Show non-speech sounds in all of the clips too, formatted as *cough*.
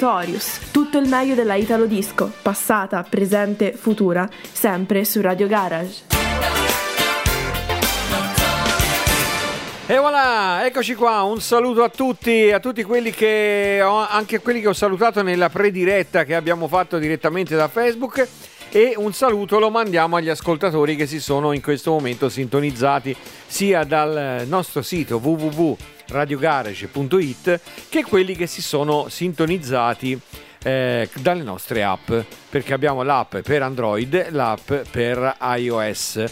Notorious, tutto il meglio della Italo Disco, passata, presente, futura, sempre su Radio Garage. E voilà, eccoci qua, un saluto a tutti, a tutti quelli che ho, anche quelli che ho salutato nella prediretta che abbiamo fatto direttamente da Facebook e un saluto lo mandiamo agli ascoltatori che si sono in questo momento sintonizzati sia dal nostro sito www.radiogarage.it che quelli che si sono sintonizzati eh, dalle nostre app perché abbiamo l'app per Android, l'app per iOS.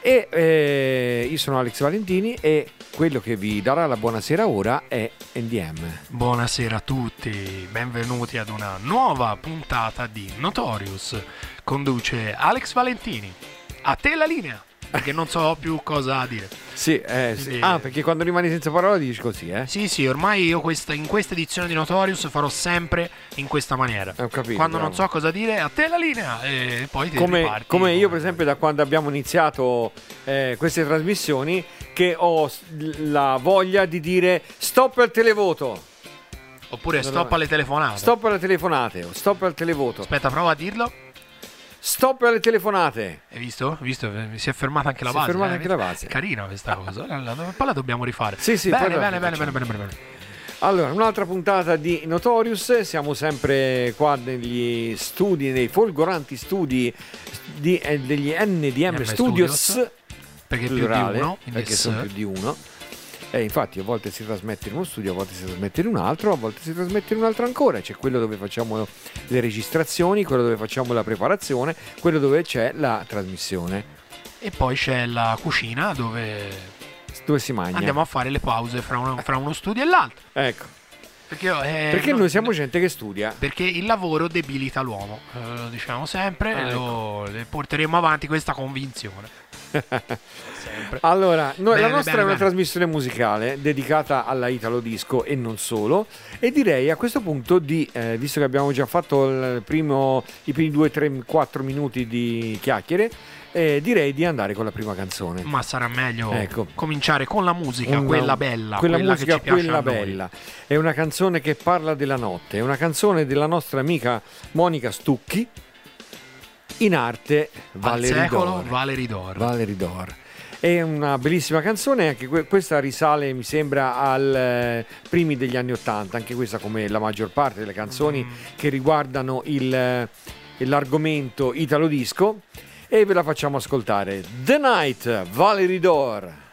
E eh, io sono Alex Valentini e quello che vi darà la buonasera ora è NDM. Buonasera a tutti, benvenuti ad una nuova puntata di Notorious. Conduce Alex Valentini. A te la linea, perché non so più cosa dire. Sì, eh. Quindi- ah, perché quando rimani senza parole dici così, eh? Sì, sì, ormai io questa- in questa edizione di Notorious farò sempre in questa maniera. Ho capito, Quando non bravo. so cosa dire, a te la linea e poi ti Come, riparti. come io, per esempio, da quando abbiamo iniziato eh, queste trasmissioni, che ho la voglia di dire stop al televoto, Oppure stop alle telefonate. stop alle telefonate, o stop al televoto, Aspetta, prova a dirlo. Stop alle telefonate. Hai visto? Hai visto? Si è fermata anche la Si è base. fermata eh? anche la base. Carina questa *laughs* cosa. La- Poi la dobbiamo rifare. Sì, sì, bene, bene, bene, bene, bene, bene. Allora, un'altra puntata di Notorious, siamo sempre qua negli studi, nei folgoranti studi di- eh, degli NDM Studios, Studios, Perché più di plurale, uno. perché sono più di uno. E infatti a volte si trasmette in uno studio, a volte si trasmette in un altro, a volte si trasmette in un altro ancora. C'è quello dove facciamo le registrazioni, quello dove facciamo la preparazione, quello dove c'è la trasmissione. E poi c'è la cucina dove Dove si mangia. andiamo a fare le pause fra uno, fra uno studio e l'altro. Ecco, Perché, io, eh, perché no- noi siamo gente che studia. Perché il lavoro debilita l'uomo, eh, lo diciamo sempre, Ah, e lo, porteremo avanti questa convinzione. *laughs* Allora, noi- la Bene, nostra bene, è una bene. trasmissione musicale dedicata alla Italo Disco e non solo. E direi a questo punto di, eh, visto che abbiamo già fatto il primo- i primi 2, 3, 4 minuti di chiacchiere, eh, direi di andare con la prima canzone. Ma sarà meglio Ecco. cominciare con la musica, Una- quella bella, quella, quella, musica, quella bella. È una canzone che parla della notte, è una canzone della nostra amica Monica Stucchi, in arte Al Valerie secolo Dor. Valerie Dor. Valerie Dor. È una bellissima canzone, anche que- questa risale, mi sembra, al eh, primi degli anni Ottanta, anche questa come la maggior parte delle canzoni Mm. che riguardano il, eh, l'argomento Italo Disco e ve la facciamo ascoltare. The Night, Valerie Dor.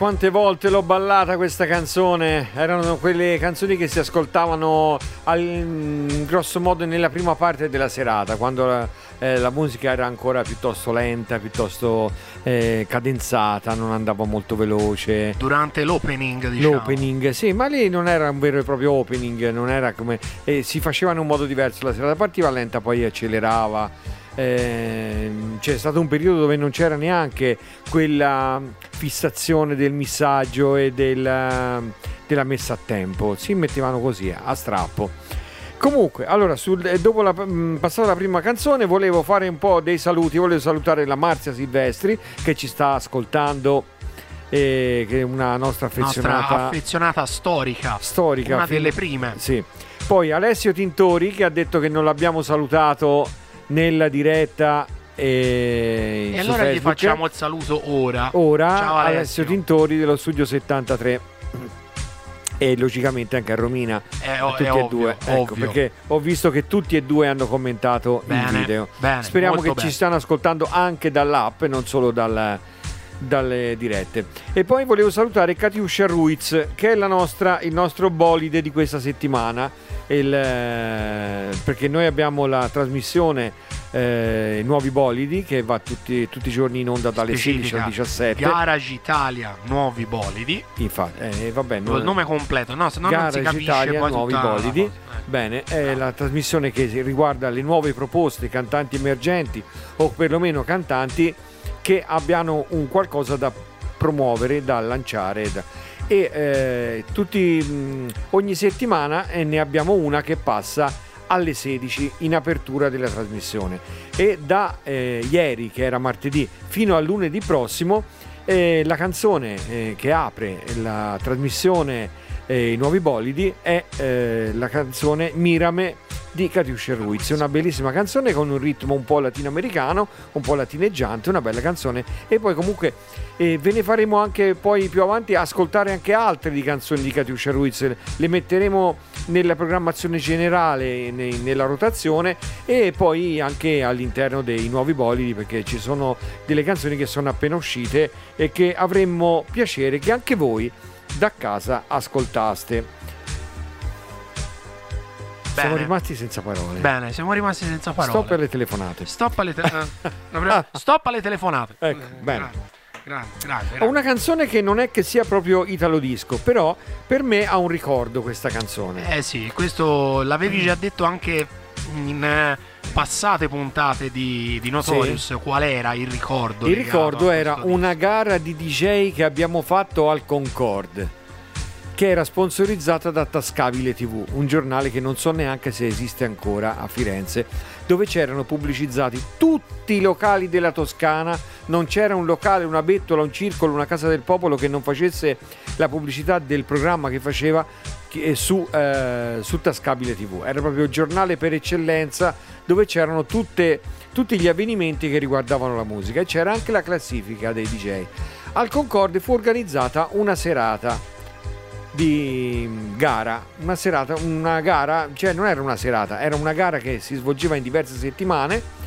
Quante volte l'ho ballata questa canzone. Erano quelle canzoni che si ascoltavano al, in grosso modo nella prima parte della serata, quando la, eh, la musica era ancora piuttosto lenta, piuttosto eh, cadenzata, non andava molto veloce. Durante l'opening, diciamo. L'opening, sì, ma lì non era un vero e proprio opening, non era come... Eh, si faceva in un modo diverso, la serata partiva lenta, poi accelerava. Eh, c'è stato un periodo dove non c'era neanche quella fissazione del missaggio e della, della messa a tempo, si mettevano così a strappo. Comunque, allora, sul, dopo la, passata la prima canzone, volevo fare un po' dei saluti. Volevo salutare la Marzia Silvestri che ci sta ascoltando. Eh, che è una nostra affezionata, nostra affezionata storica, storica una delle prime. Sì. Poi Alessio Tintori che ha detto che non l'abbiamo salutato nella diretta e, e allora Facebook. gli facciamo il saluto ora. Ora Ciao Alessio. Alessio Tintori dello studio 73 e logicamente anche a Romina è, a tutti è e ovvio, due ecco, perché ho visto che tutti e due hanno commentato bene, il video bene, speriamo che bene. ci stanno ascoltando anche dall'app e non solo dal, dalle dirette e poi volevo salutare Katiuscia Ruiz che è la nostra, il nostro bolide di questa settimana il, eh, perché noi abbiamo la trasmissione eh, Nuovi Bolidi che va tutti, tutti, i giorni in onda dalle Specifica. 16 alle 17 Garage Italia Nuovi Bolidi infatti eh, vabbè, non... il nome completo no se no Garage non si Italia Nuovi Bolidi eh. bene è la trasmissione che riguarda le nuove proposte cantanti emergenti o perlomeno cantanti che abbiano un qualcosa da promuovere da lanciare da, e eh, tutti, ogni settimana ne abbiamo una che passa alle 16 in apertura della trasmissione. E da eh, ieri che era martedì fino a lunedì prossimo eh, la canzone eh, che apre la trasmissione I Nuovi Bolidi è eh, la canzone Mirame di Katiuscia Ruiz, una bellissima canzone con un ritmo un po' latinoamericano, un po' latineggiante, una bella canzone. E poi comunque eh, ve ne faremo anche poi più avanti ascoltare anche altre di canzoni di Katiuscia Ruiz, le metteremo nella programmazione generale, ne, nella rotazione e poi anche all'interno dei nuovi bolidi perché ci sono delle canzoni che sono appena uscite e che avremmo piacere che anche voi da casa ascoltaste. Bene. Siamo rimasti senza parole. Bene, siamo rimasti senza parole. Stop alle telefonate. Stop alle, te- eh, *laughs* Stop alle telefonate. Ecco, bene. Grande, grande, grande. Ho una canzone che non è che sia proprio italo disco, però per me ha un ricordo questa canzone. Eh sì, questo l'avevi già detto anche in eh, passate puntate di, di Notorious. Sì. Qual era il ricordo? Il ricordo era una gara di DJ che abbiamo fatto al Concorde che era sponsorizzata da Tascabile TV, un giornale che non so neanche se esiste ancora a Firenze, dove c'erano pubblicizzati tutti i locali della Toscana, non c'era un locale, una bettola, un circolo, una casa del popolo che non facesse la pubblicità del programma che faceva su, eh, su Tascabile TV. Era proprio il giornale per eccellenza dove c'erano tutte, tutti gli avvenimenti che riguardavano la musica e c'era anche la classifica dei DJ. Al Concorde fu organizzata una serata di gara, una serata, una gara, cioè non era una serata, era una gara che si svolgeva in diverse settimane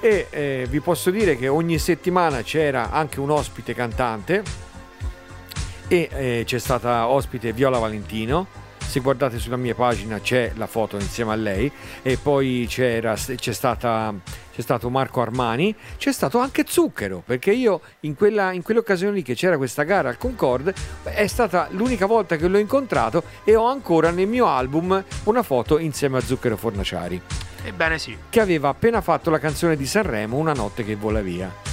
e eh, vi posso dire che ogni settimana c'era anche un ospite cantante e eh, c'è stata ospite Viola Valentino se guardate sulla mia pagina c'è la foto insieme a lei e poi c'era, c'è, stata, c'è stato Marco Armani, c'è stato anche Zucchero, perché io in, quella, in quell'occasione lì che c'era questa gara al Concorde è stata l'unica volta che l'ho incontrato e ho ancora nel mio album una foto insieme a Zucchero Fornaciari. Ebbene sì. Che aveva appena fatto la canzone di Sanremo, Una notte che vola via.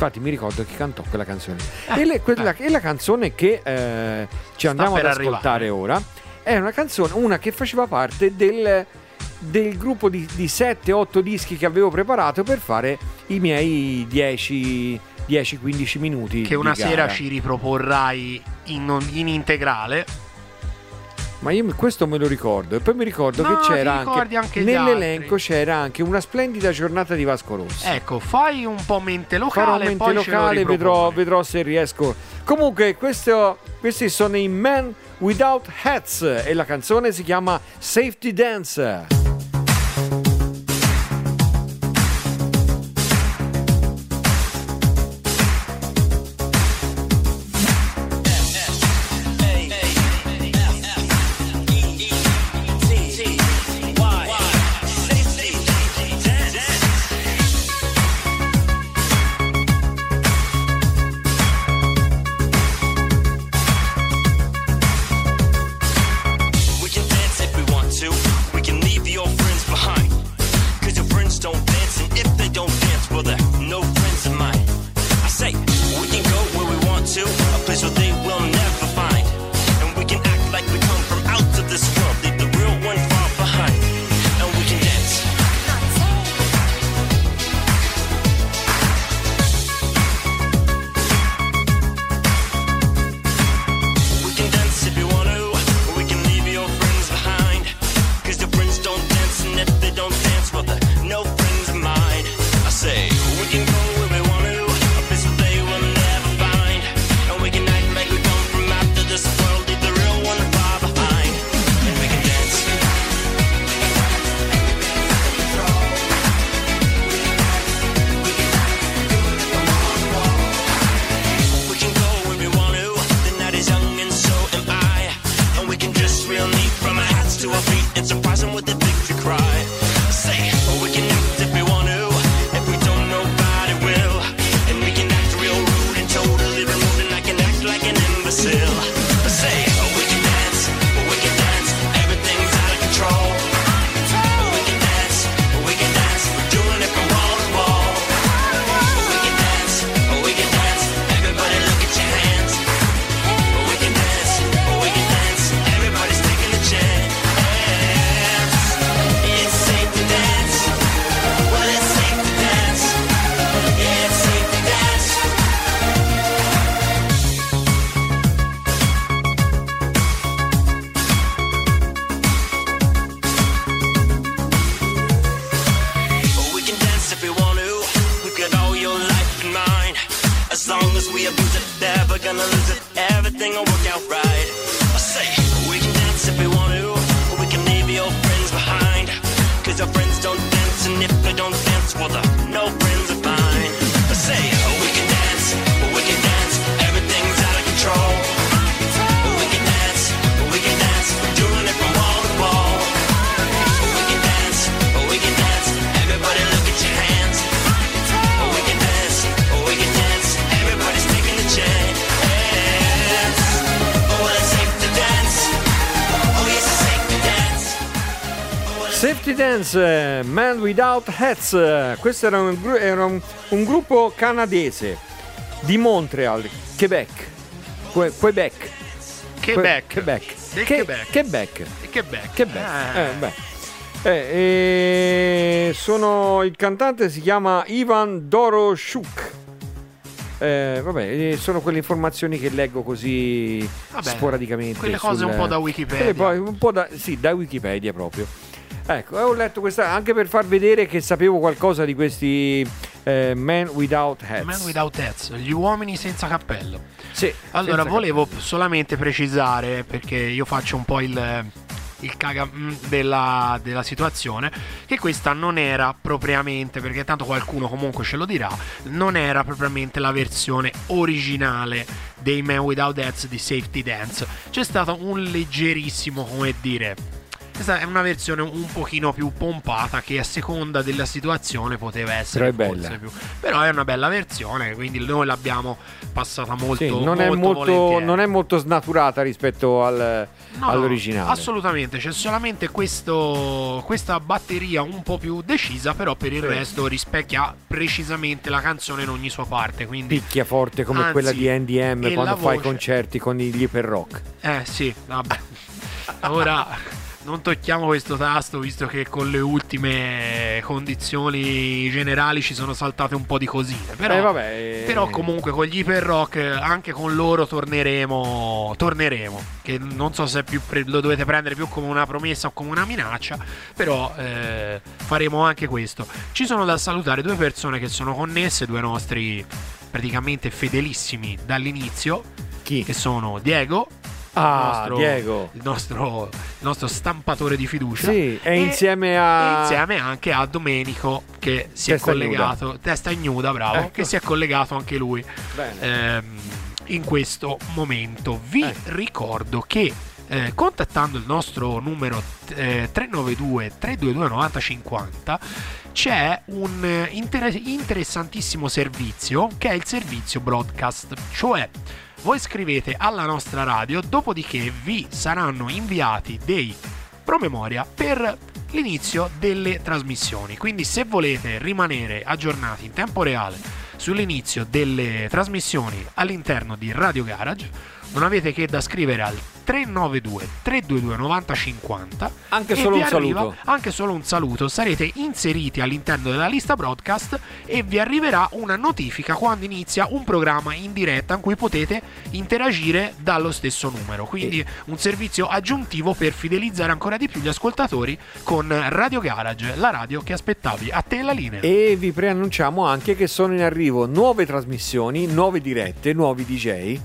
Infatti mi ricordo che cantò quella canzone. Eh, e, le, quella, eh. e, la canzone che eh, ci andiamo ad ascoltare arrivare. ora è una canzone, una che faceva parte del, del gruppo di, di 7-8 dischi che avevo preparato per fare i miei 10 10-15 minuti. Che una sera ci riproporrai in, in, integrale. Ma io questo me lo ricordo. E poi mi ricordo no, che c'era anche, anche nell'elenco c'era anche una splendida giornata di Vasco Rossi. Ecco, fai un po' mente locale. Farò mente locale, vedrò, vedrò, se riesco. Comunque, questo, questi sono i Men Without Hats e la canzone si chiama Safety Dance. Eh, Questo era, un, era un- un gruppo canadese di Montreal, Quebec. Que- Quebec. Que- Quebec. Quebec. Che- Quebec. Quebec. Quebec. Quebec. Eh. Eh, beh. Eh, e sono, il cantante si chiama Ivan Doroshuk. Eh, vabbè, eh, sono quelle informazioni che leggo così Vabbè, sporadicamente. quelle cose un po' da Wikipedia. poi un po' da, sì, da Wikipedia proprio. Ecco, ho letto questa anche per far vedere che sapevo qualcosa di questi eh, Man Without Hats. Man without hats, gli uomini senza cappello. Sì, Allora, senza volevo solamente precisare, perché io faccio un po' il, il caga mm, della, della situazione, che questa non era propriamente, perché tanto qualcuno comunque ce lo dirà, non era propriamente la versione originale dei Man Without Hats di Safety Dance. C'è stato un leggerissimo, come dire... Questa è una versione un pochino più pompata che a seconda della situazione poteva essere Però è forse bella. più. Però è una bella versione, quindi noi l'abbiamo passata molto Sì, non, è molto molto, volentieri. non è molto snaturata rispetto al- No, all'originale. assolutamente, c'è solamente questo, questa batteria un po' più decisa, però per il Sì. resto rispecchia precisamente la canzone in ogni sua parte. Quindi, Picchia forte come Anzi, quella di NDM quando la fai voce- concerti con gli Hyper Rock. eh sì, vabbè. Ora non tocchiamo questo tasto, visto che con le ultime condizioni generali ci sono saltate un po' di cosine. Però, Eh, vabbè, eh. però comunque con gli Hyper Rock, anche con loro torneremo. Torneremo. Che non so se pre- lo dovete prendere più come una promessa o come una minaccia. Però eh, faremo anche questo. Ci sono da salutare due persone che sono connesse, due nostri praticamente fedelissimi dall'inizio. Chi? Che sono Diego. Ah, il nostro- Diego. Il nostro, il nostro stampatore di fiducia. Sì, e insieme a- e insieme anche a Domenico che si Testa è collegato. Testa ignuda, bravo. Ecco. Che si è collegato anche lui ehm, in questo momento. Vi Eh. ricordo che eh, contattando il nostro numero eh, 392 322 9050 c'è un eh, inter- interessantissimo servizio che è il servizio broadcast, cioè voi scrivete alla nostra radio, dopodiché vi saranno inviati dei promemoria per l'inizio delle trasmissioni. Quindi se volete rimanere aggiornati in tempo reale sull'inizio delle trasmissioni all'interno di Radio Garage, non avete che da scrivere al 392 322 9050 Anche solo un arriva saluto. anche solo un saluto. Sarete inseriti all'interno della lista broadcast e vi arriverà una notifica quando inizia un programma in diretta in cui potete interagire dallo stesso numero. Quindi un servizio aggiuntivo per fidelizzare ancora di più gli ascoltatori con Radio Garage la radio che aspettavi a te la linea. E vi preannunciamo anche che sono in arrivo nuove trasmissioni, nuove dirette, nuovi DJ,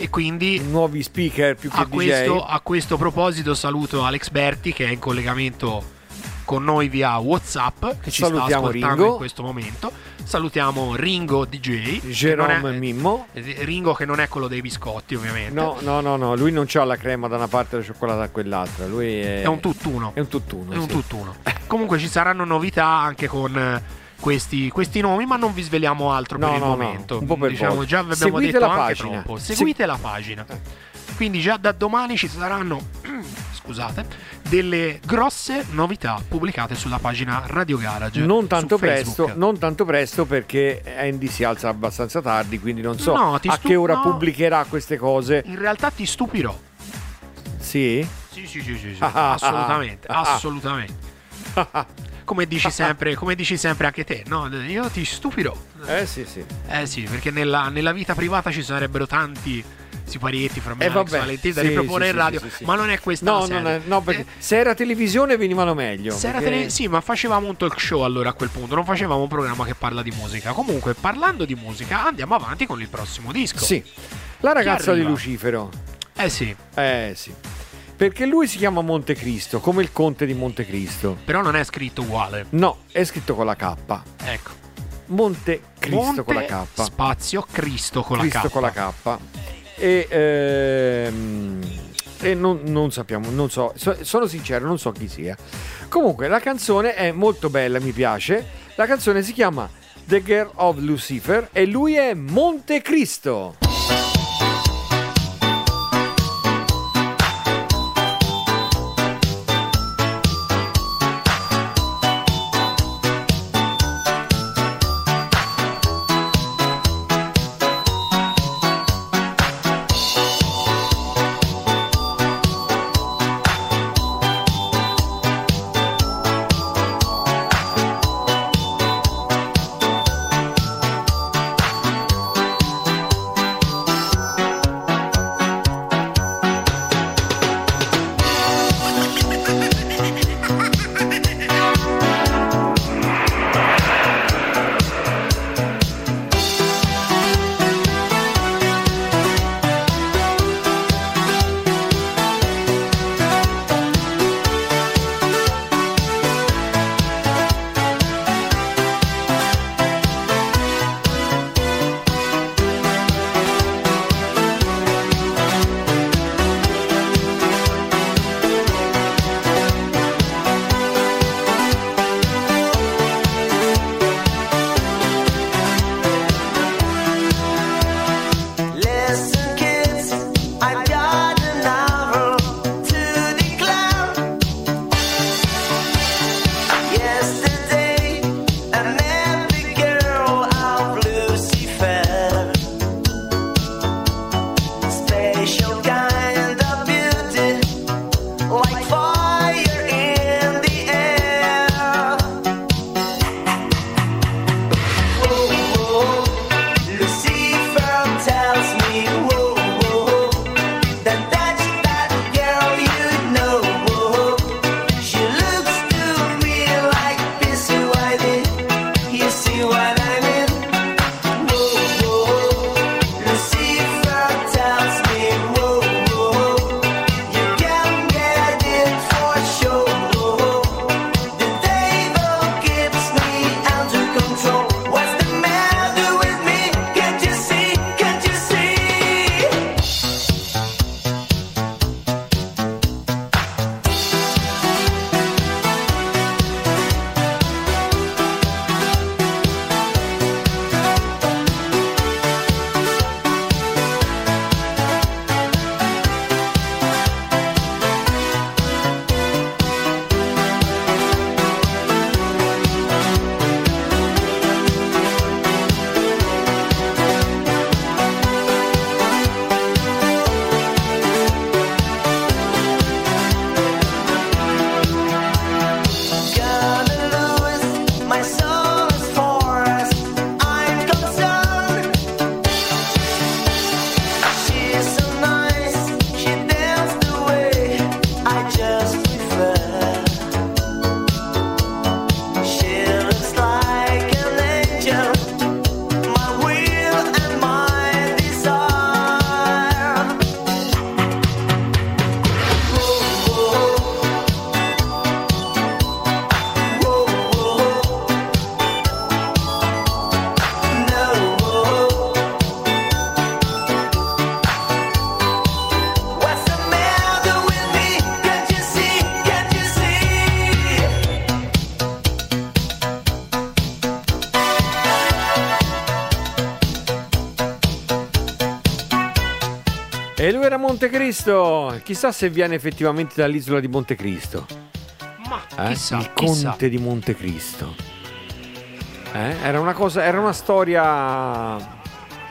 e quindi nuovi speaker più che a DJ. questo, a questo proposito saluto Alex Berti che è in collegamento con noi via Whatsapp che ci sta Salutiamo ascoltando Ringo. in questo momento. Salutiamo Ringo DJ. Jerome è- Mimmo. eh, Ringo che non è quello dei biscotti ovviamente. No, no, no, no, lui non c'ha la crema da una parte e la cioccolata da quell'altra. Lui è, È un tutt'uno. È un tutt'uno. È un sì. tutt'uno. Comunque ci saranno novità anche con eh, questi, questi nomi, ma non vi sveliamo altro No, per il no, no, momento. un po' per diciamo, volta. già abbiamo Seguite detto la anche pagina. troppo. Se- Seguite la pagina. Quindi già da domani ci saranno *clears throat* scusate, delle grosse novità pubblicate sulla pagina Radio Garage. Non tanto, presto, non tanto presto perché Andy si alza abbastanza tardi, quindi non so No, ti a stu- che ora no. pubblicherà queste cose. In realtà ti stupirò. Sì? Sì, sì, sì, sì, sì. assolutamente, assolutamente. *laughs* Come dici sempre, come dici sempre anche te, no? Io ti stupirò. Eh sì, sì. Eh sì, perché nella, nella vita privata ci sarebbero tanti siparietti fra me Eh, e Alex vabbè, Valentini da sì, riproporre sì, in radio, sì, ma non è questa No, non è- no, perché Eh, se era televisione venivano meglio. perché- tele- sì, ma facevamo un talk show allora a quel punto, non facevamo un programma che parla di musica. Comunque, parlando di musica, andiamo avanti con il prossimo disco. Sì. La ragazza di? Lucifero. Eh sì, Eh sì. Perché lui si chiama Montecristo, come il conte di Montecristo. però non è scritto uguale. No, è scritto con la K. Ecco. Montecristo Monte, con la K. Spazio Cristo con Cristo la K. con la K. E, ehm, e non, non sappiamo, non so, so- sono sincero, non so chi sia. Comunque, la canzone è molto bella, mi piace. La canzone si chiama The Girl of Lucifer e lui è Montecristo. Montecristo. Chissà se viene effettivamente dall'isola di Montecristo. Ma Eh? chissà, Il chissà. conte di Montecristo. Eh? Era una cosa, era una storia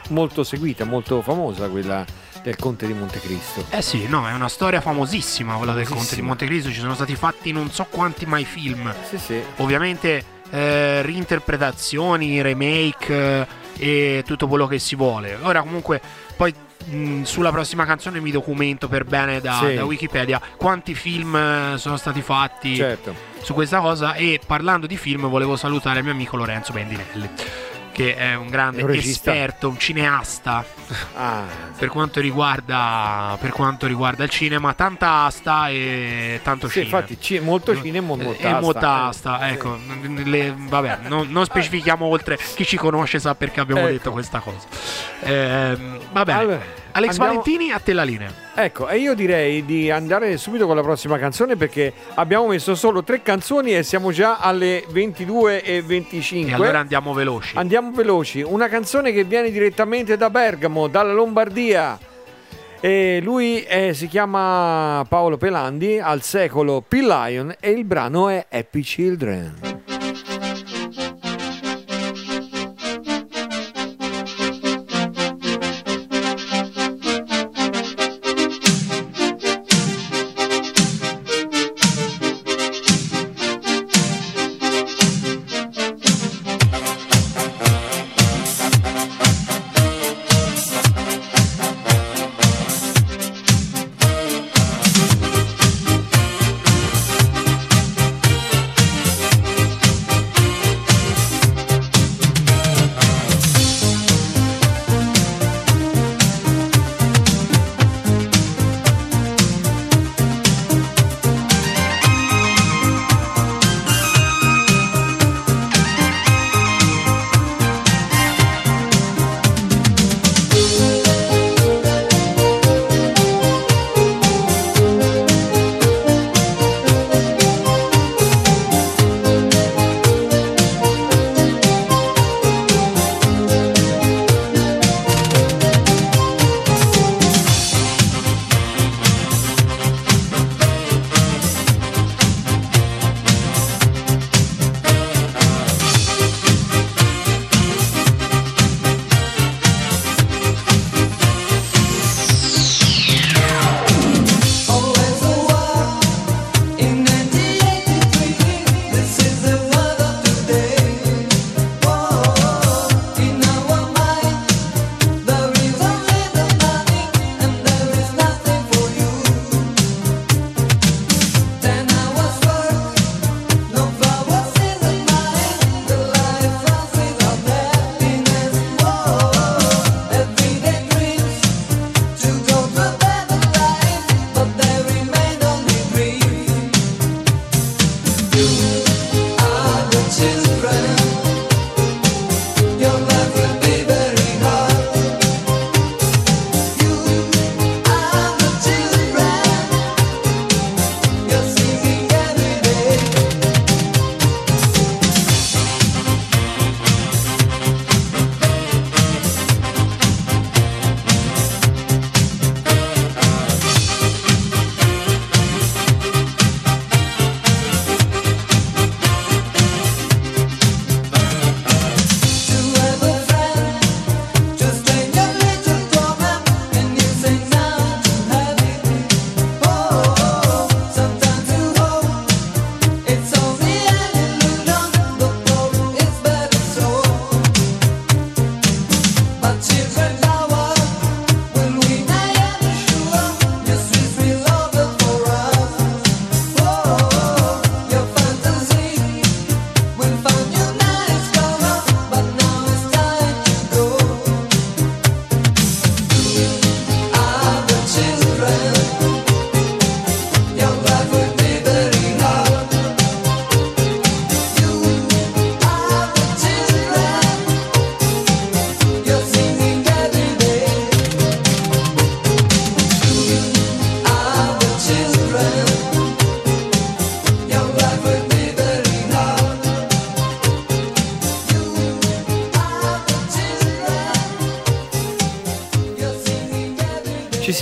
molto seguita, molto famosa quella del conte di Montecristo. Eh sì, no, è una storia famosissima quella del Conte di. Montecristo. Ci sono stati fatti non so quanti mai film. Sì, sì. Ovviamente eh, reinterpretazioni, remake eh, e tutto quello che si vuole. Ora comunque poi mh, sulla prossima canzone mi documento per bene da, Sì. da Wikipedia quanti film eh, sono stati fatti Certo. su questa cosa e parlando di film volevo salutare il mio amico Lorenzo Bendinelli che è un grande un esperto, un cineasta Ah, per quanto riguarda per quanto riguarda il cinema, tanta asta e tanto sì, cinema. infatti ci- molto cinema, Eh, molta e asta. molta Eh, asta, sì. ecco, le- vabbè, non, non specifichiamo oltre, chi ci conosce sa perché abbiamo Ecco. detto questa cosa. Va bene, Allora, Alex andiamo- Valentini, a te la linea. Ecco, e io direi di andare subito con la prossima canzone perché abbiamo messo solo tre canzoni e siamo già alle 22.25. E allora andiamo veloci. Andiamo veloci. Una canzone che viene direttamente da Bergamo, dalla Lombardia. E lui è- si chiama Paolo Pelandi, al secolo P-Lion e il brano è Happy Children.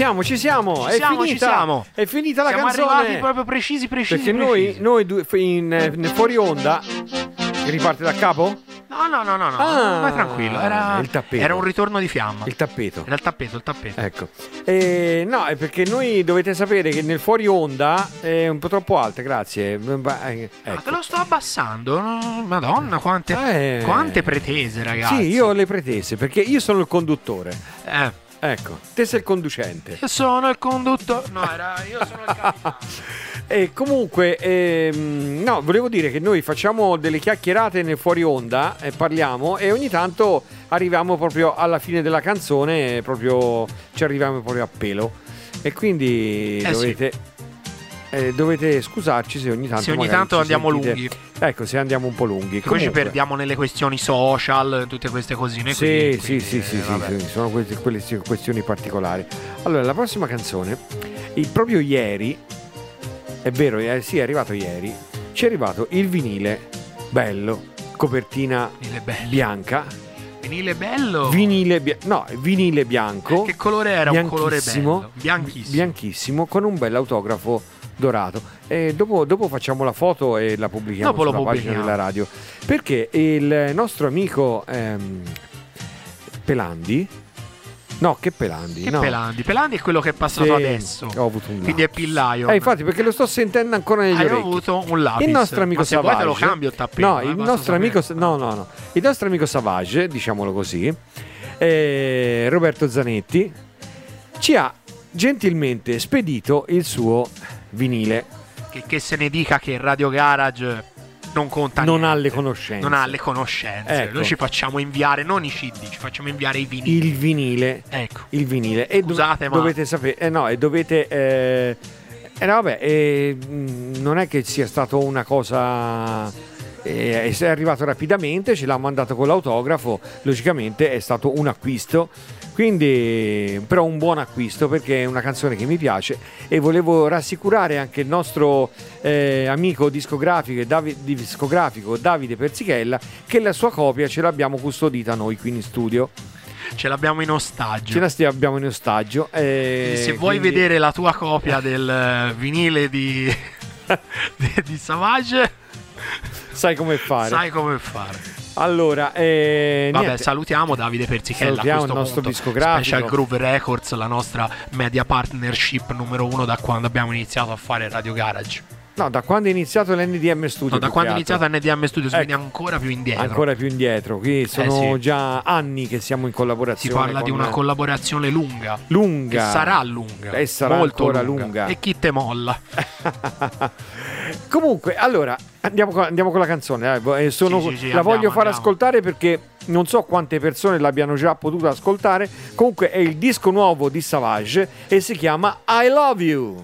Siamo, ci siamo. Ci è siamo, ci finita. siamo. È finita la Siamo canzone. arrivati proprio precisi, precisi. Perché noi, precisi. noi due- in, eh, nel fuori onda. Riparte da capo? No, no, no, no, no. Ah, vai tranquillo. Era, era un ritorno di fiamma. Il tappeto. Era il tappeto, il tappeto. Ecco. Eh, no, è perché noi dovete sapere che nel fuori onda è un po' troppo alta, grazie. Eh, Ah, Ecco. te lo sto abbassando. Madonna, quante, Eh. quante pretese, ragazzi. Sì, io ho le pretese perché io sono il conduttore. Eh, Ecco, te sei il conducente. io sono il conduttore. No, era, io sono il capitano. *laughs* E comunque, ehm, no, volevo dire che noi facciamo delle chiacchierate nel fuori onda e parliamo e ogni tanto arriviamo proprio alla fine della canzone, proprio ci arriviamo proprio a pelo. E quindi Eh, dovete, eh, dovete scusarci se ogni tanto, Se ogni tanto andiamo sentite- lunghi. Ecco, se andiamo un po' lunghi. Poi ci perdiamo nelle questioni social, tutte queste cosine Sì, qui. sì, quindi, sì, sì, sì, sì, sono queste, quelle questioni particolari. Allora, la prossima canzone, proprio ieri, è vero, eh, sì, è arrivato ieri, ci è arrivato il vinile bello, copertina bello. bianca, Vinile bello. vinile, bia- no, vinile bianco, Che colore era? Un colore bello. Bianchissimo. bianchissimo, con un bell'autografo dorato. E dopo, dopo facciamo la foto e la pubblichiamo Dopo sulla pagina pubblichiamo. della radio. Perché il nostro amico ehm, Pelandi, no, che Pelandi? Che no. Pelandi? Pelandi è quello che è passato Sì, adesso. Ho avuto un Quindi è. Pillaio. Eh, infatti, perché lo sto sentendo ancora negli Hai orecchi. avuto un lapis. Il nostro amico Ma se Savage. vuoi te lo cambio il tappeto. No, eh, il nostro sapere. amico no, no, no. Il nostro amico Savage, diciamolo così, eh, Roberto Zanetti ci ha gentilmente spedito il suo vinile. Che, che se ne dica che Radio Garage non conta non ha niente. le conoscenze. Non ha le conoscenze. Ecco. Noi ci facciamo inviare non i CD, ci facciamo inviare i vinili. il vinile. Ecco. Il vinile. E Scusate, ma- dovete sapere, eh no, e dovete. Eh, eh, no, vabbè, eh, non è che sia stato una cosa. eh, è arrivato rapidamente, ce l'ha mandato con l'autografo. Logicamente è stato un acquisto. Quindi, però, un buon acquisto perché è una canzone che mi piace e volevo rassicurare anche il nostro eh, amico discografico, Davi- discografico Davide Persichella che la sua copia ce l'abbiamo custodita noi qui in studio. Ce l'abbiamo in ostaggio. Ce la abbiamo in ostaggio. eh, se vuoi quindi- vedere la tua copia del eh, vinile di, *laughs* di Savage, sai come fare. sai come fare. Allora, eh, Vabbè, niente. salutiamo Davide Persichella. Salutiamo a questo il nostro punto. discografico. Special Groove Records, la nostra media partnership numero uno da quando abbiamo iniziato a fare Radio Garage. No, da quando è iniziato l'NDM Studio. No, da quando è iniziato altro. NDM Studios, Ecco. quindi ancora più indietro. Ancora più indietro. Qui sono sì. già anni che siamo in si collaborazione. parla di una collaborazione lunga. lunga. Sarà lunga. E sarà molto ancora lunga. E chi te molla? *laughs* Comunque, allora, andiamo con, andiamo con la canzone. Eh, sono- Sì, sì, la andiamo, voglio far andiamo. ascoltare perché non so quante persone l'abbiano già potuto ascoltare. Comunque è il disco nuovo di Savage e si chiama I Love You.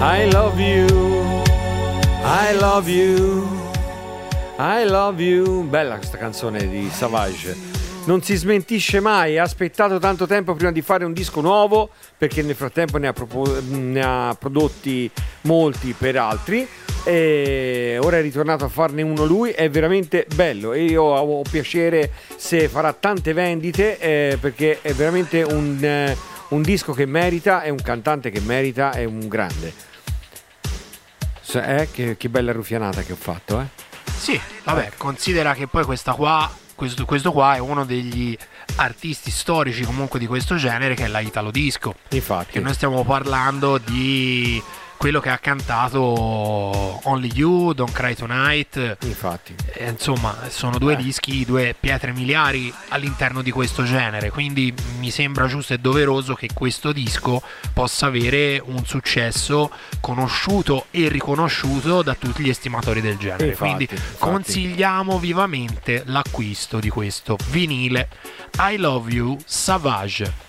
I love you. I love you. I love you. Bella questa canzone di Savage. Non si smentisce mai, ha aspettato tanto tempo prima di fare un disco nuovo, perché nel frattempo ne ha, propo- ne ha prodotti molti per altri. E ora è ritornato a farne uno lui, è veramente bello e io ho piacere se farà tante vendite eh, perché è veramente un, eh, un disco che merita, è un cantante che merita, è un grande. Se- eh, che, che bella rufianata che ho fatto, eh? Sì, vabbè, considera che poi questa qua, questo, questo qua è uno degli artisti storici comunque di questo genere che è la Italo Disco. Infatti. Che noi stiamo parlando di quello che ha cantato Only You, Don't Cry Tonight. Infatti. E, insomma, sono due Eh. dischi, due pietre miliari all'interno di questo genere. Quindi mi sembra giusto e doveroso che questo disco possa avere un successo conosciuto e riconosciuto da tutti gli estimatori del genere. Infatti, Quindi infatti. consigliamo vivamente l'acquisto di questo vinile I Love You Savage.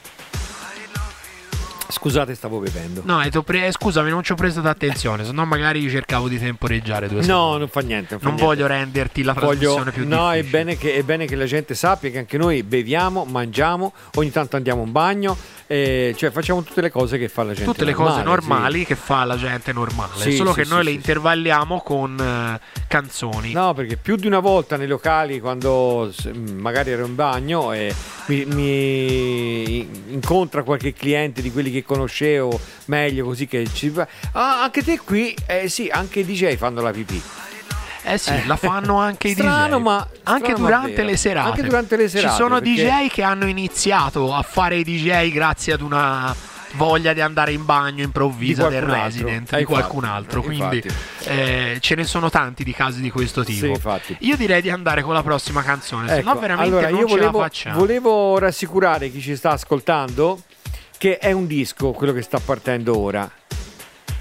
Scusate, stavo bevendo. No, e pre- eh, scusami, non ci ho preso d'attenzione, se no magari cercavo di temporeggiare due No, secondi. non fa niente. Non, fa Non niente. voglio renderti la Voglio- trasmissione più no, è difficile. bene, che, è bene che la gente sappia che anche noi beviamo, mangiamo, ogni tanto andiamo in bagno, eh, cioè facciamo tutte le cose che fa la gente. tutte le cose normale, normali che fa la gente normale, Sì, solo sì, che sì, noi sì, le sì. intervalliamo con eh, canzoni. sì. No, perché più di una volta nei locali, quando magari ero in bagno, e mi, mi incontra qualche cliente di quelli che conoscevo meglio, così che ci Ah, anche te qui? Eh sì, anche i DJ fanno la pipì. Eh sì, la fanno anche i Strano, DJ. ma- anche durante le serate. Anche durante le serate, Ci sono perché- DJ che hanno iniziato a fare i DJ grazie ad una voglia di andare in bagno improvvisa del altro. resident Eh, di qualcun altro. eh, Quindi eh, ce ne sono tanti di casi di questo tipo. Sì. Io direi di andare con la prossima canzone, se no Ecco, veramente allora non io volevo, facciamo. volevo rassicurare chi ci sta ascoltando che è un disco quello che sta partendo ora.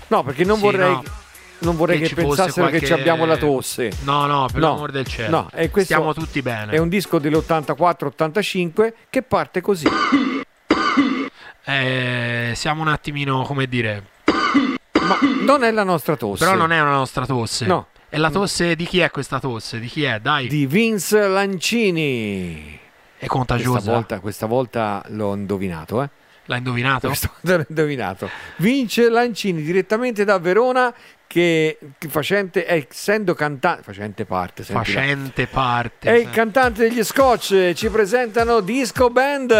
No, perché non Sì, vorrei, no. non vorrei che, fosse pensassero che qualche- ci abbiamo la tosse. No, no, per No, l'amor del cielo. no, Stiamo tutti bene. È un disco dell'84-85 che parte così. Eh, siamo un attimino, come dire, Ma non è la nostra tosse. però non è una nostra tosse. No. È la tosse di chi è questa tosse? Di chi è? Dai, Di Vince Lancini. è contagiosa. Questa volta, questa volta l'ho indovinato, eh. L'ha indovinato? L'ho indovinato. Vince Lancini direttamente da Verona che, che facente, essendo cantante, facente parte. Facente parte. È il cantante degli Scotch, ci presentano Disco Band.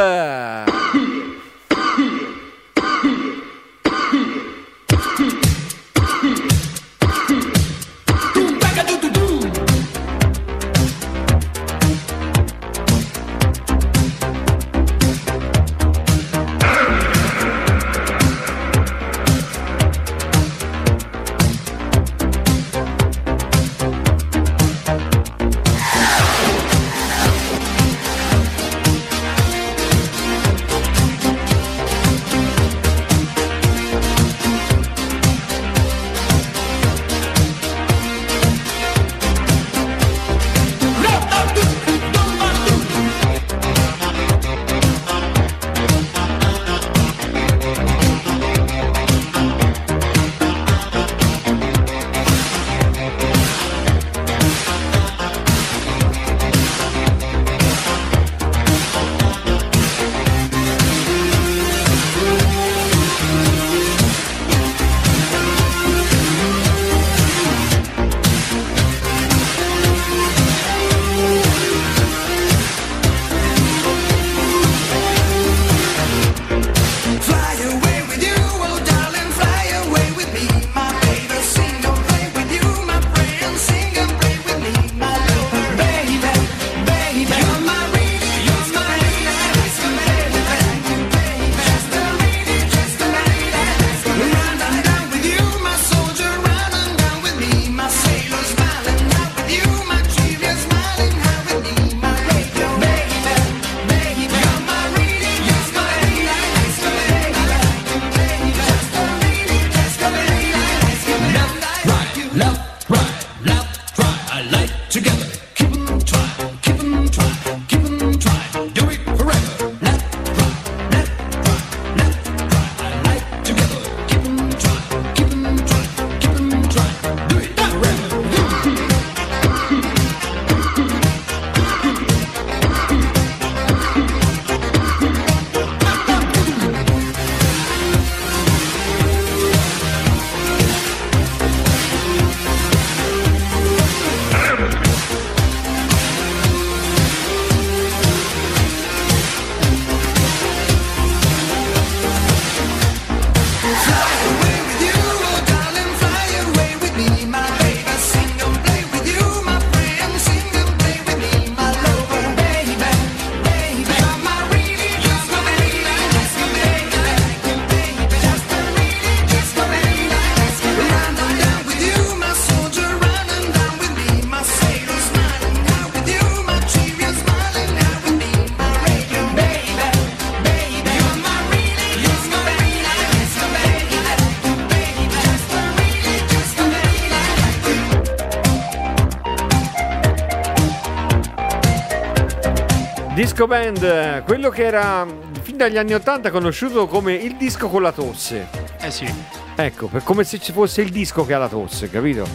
Disco Band, quello che era fin dagli anni 80 conosciuto come il disco con la tosse. Eh sì, Ecco, per- come se ci fosse il disco che ha la tosse, capito?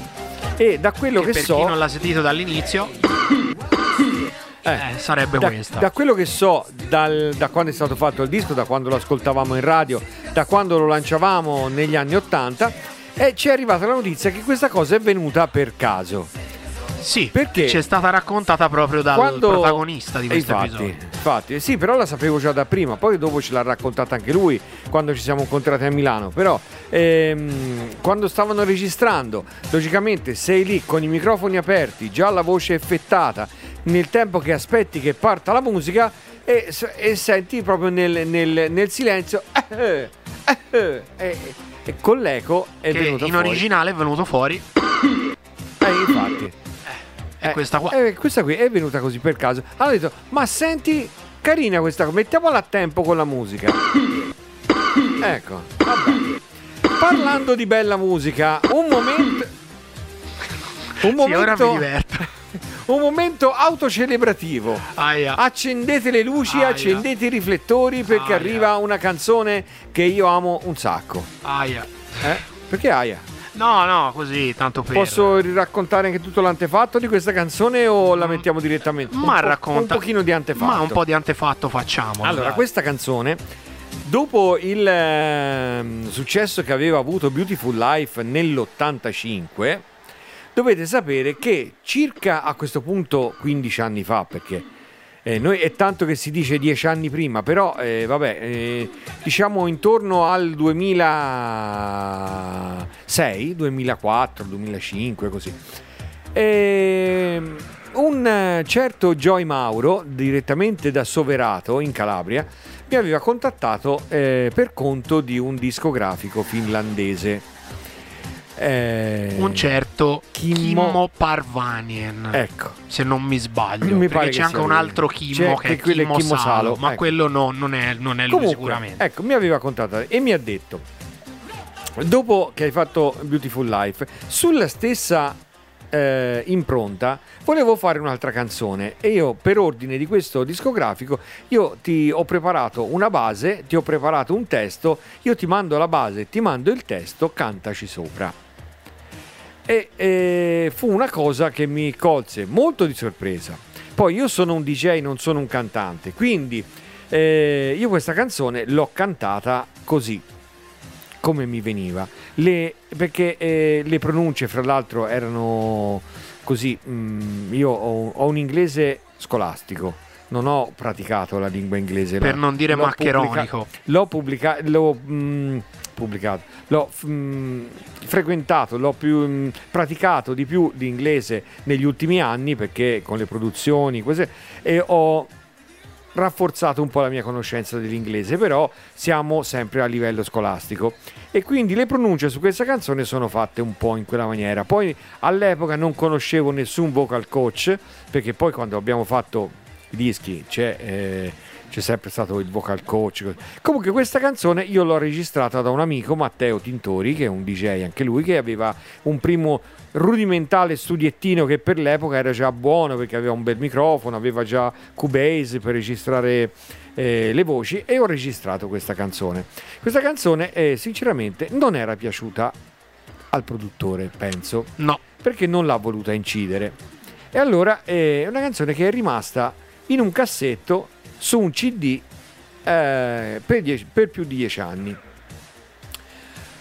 E da quello che che, per so, chi non l'ha sentito dall'inizio, *coughs* eh, eh, sarebbe da, questa. da quello che so, dal- da quando è stato fatto il disco, da quando lo ascoltavamo in radio, da quando lo lanciavamo negli anni 80, e ci è arrivata la notizia che questa cosa è venuta per caso. Sì, Perché? ci è stata raccontata proprio dal Quando- protagonista di Eh, questo infatti, episodio. infatti, sì, però la sapevo già da prima, poi dopo ce l'ha raccontata anche lui quando ci siamo incontrati a Milano. Però ehm, quando stavano registrando, logicamente sei lì con i microfoni aperti, già la voce effettata, nel tempo che aspetti che parta la musica e, e senti proprio nel, nel- nel silenzio eh, eh, eh, e, e con l'eco è Che venuto in fuori. originale è venuto fuori. Eh, infatti. È questa qua. Eh, questa qui è venuta così per caso. Ho detto, ma senti, carina questa cosa, mettiamola a tempo con la musica. *coughs* ecco, vabbè. Parlando di bella musica, un momento... Un Sì, ora mi momento, diverto. *laughs* un momento autocelebrativo. Aia. Accendete le luci, Aia. accendete i riflettori perché Aia. arriva una canzone che io amo un sacco. Aia. Eh? Perché Aia? No, no, così, tanto per... Posso raccontare anche tutto l'antefatto di questa canzone o la mettiamo direttamente? Ma un racconta... Un pochino di antefatto. Ma un po' di antefatto facciamo. Allora, dai. questa canzone, dopo il ehm, successo che aveva avuto Beautiful Life nell'85, dovete sapere che circa a questo punto 15 anni fa, perché eh, noi è tanto che si dice 10 anni prima, però eh, vabbè, eh, diciamo intorno al 2006, 2004, 2005, così. Ehm, un certo Joy Mauro, direttamente da Soverato in Calabria, mi aveva contattato eh, per conto di un discografico finlandese. Eh, Un certo Kimmo- Kimmo, Parvanien. Ecco, Se non mi sbaglio. Mi perché c'è che anche un lui. altro Kimmo che che è Kimmo, Kimmo Salo, Salo, ma ecco. quello no, non è, non è lui Comunque, sicuramente. Ecco, mi aveva contattato e mi ha detto: Dopo che hai fatto Beautiful Life, sulla stessa eh, impronta, volevo fare un'altra canzone. E io, per ordine di questo discografico, io ti ho preparato una base, ti ho preparato un testo, io ti mando la base, ti mando il testo, cantaci sopra. E eh, fu una cosa che mi colse molto di sorpresa. Poi io sono un DJ, non sono un cantante, quindi eh, io questa canzone l'ho cantata così, come mi veniva. Le- perché eh, le pronunce, fra l'altro, erano così. mm, io ho, ho un inglese scolastico. Non ho praticato la lingua inglese. Per non dire l'ho maccheronico. pubblica- l'ho pubblica- l'ho mm, pubblicato, l'ho mm, frequentato, l'ho più mm, praticato di più di inglese negli ultimi anni perché con le produzioni queste, e ho rafforzato un po' la mia conoscenza dell'inglese, però siamo sempre a livello scolastico e quindi le pronunce su questa canzone sono fatte un po' in quella maniera. Poi all'epoca non conoscevo nessun vocal coach perché poi quando abbiamo fatto i dischi c'è, eh, c'è sempre stato il vocal coach. Comunque questa canzone io l'ho registrata da un amico Matteo Tintori che è un DJ anche lui che aveva un primo rudimentale studiettino che per l'epoca era già buono perché aveva un bel microfono, aveva già Cubase per registrare eh, le voci e ho registrato questa canzone. Questa canzone eh, sinceramente non era piaciuta al produttore, penso, No, perché non l'ha voluta incidere. E allora eh, è una canzone che è rimasta in un cassetto su un CD eh, per, dieci- per più di dieci anni.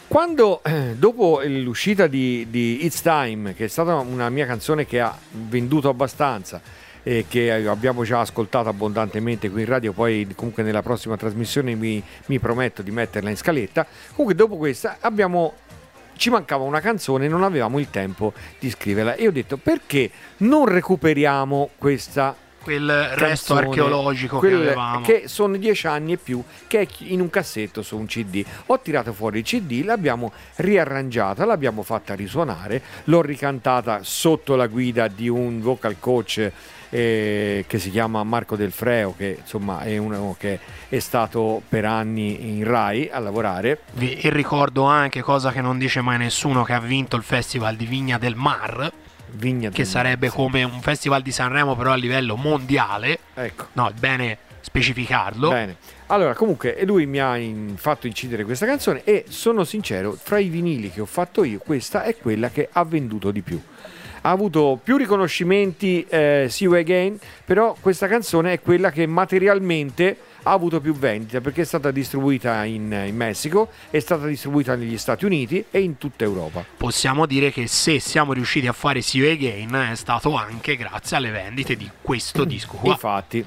Quando, eh, dopo l'uscita di, di It's Time, che è stata una mia canzone che ha venduto abbastanza e che abbiamo già ascoltato abbondantemente qui in radio, poi comunque nella prossima trasmissione mi, mi prometto di metterla in scaletta, comunque dopo questa abbiamo ci mancava una canzone e non avevamo il tempo di scriverla. E ho detto perché non recuperiamo questa quel resto archeologico quel- che avevamo. che sono dieci anni e più, che è in un cassetto su un CD. Ho tirato fuori il CD, l'abbiamo riarrangiata, l'abbiamo fatta risuonare, l'ho ricantata sotto la guida di un vocal coach eh, che si chiama Marco Del Freo, che insomma è uno che è stato per anni in Rai a lavorare. Vi- E ricordo anche, cosa che non dice mai nessuno, che ha vinto il Festival di Vigna del Mar. Vigna che sarebbe sì. come un festival di Sanremo però a livello mondiale. Ecco. No, è bene specificarlo. Bene. Allora, comunque, lui mi ha in- fatto incidere questa canzone e sono sincero, tra i vinili che ho fatto io, questa è quella che ha venduto di più. Ha avuto più riconoscimenti eh, See You Again, però questa canzone è quella che materialmente ha avuto più vendite perché è stata distribuita in, in Messico, è stata distribuita negli Stati Uniti e in tutta Europa. Possiamo dire che se siamo riusciti a fare See You Again è stato anche grazie alle vendite di questo disco qua. Infatti,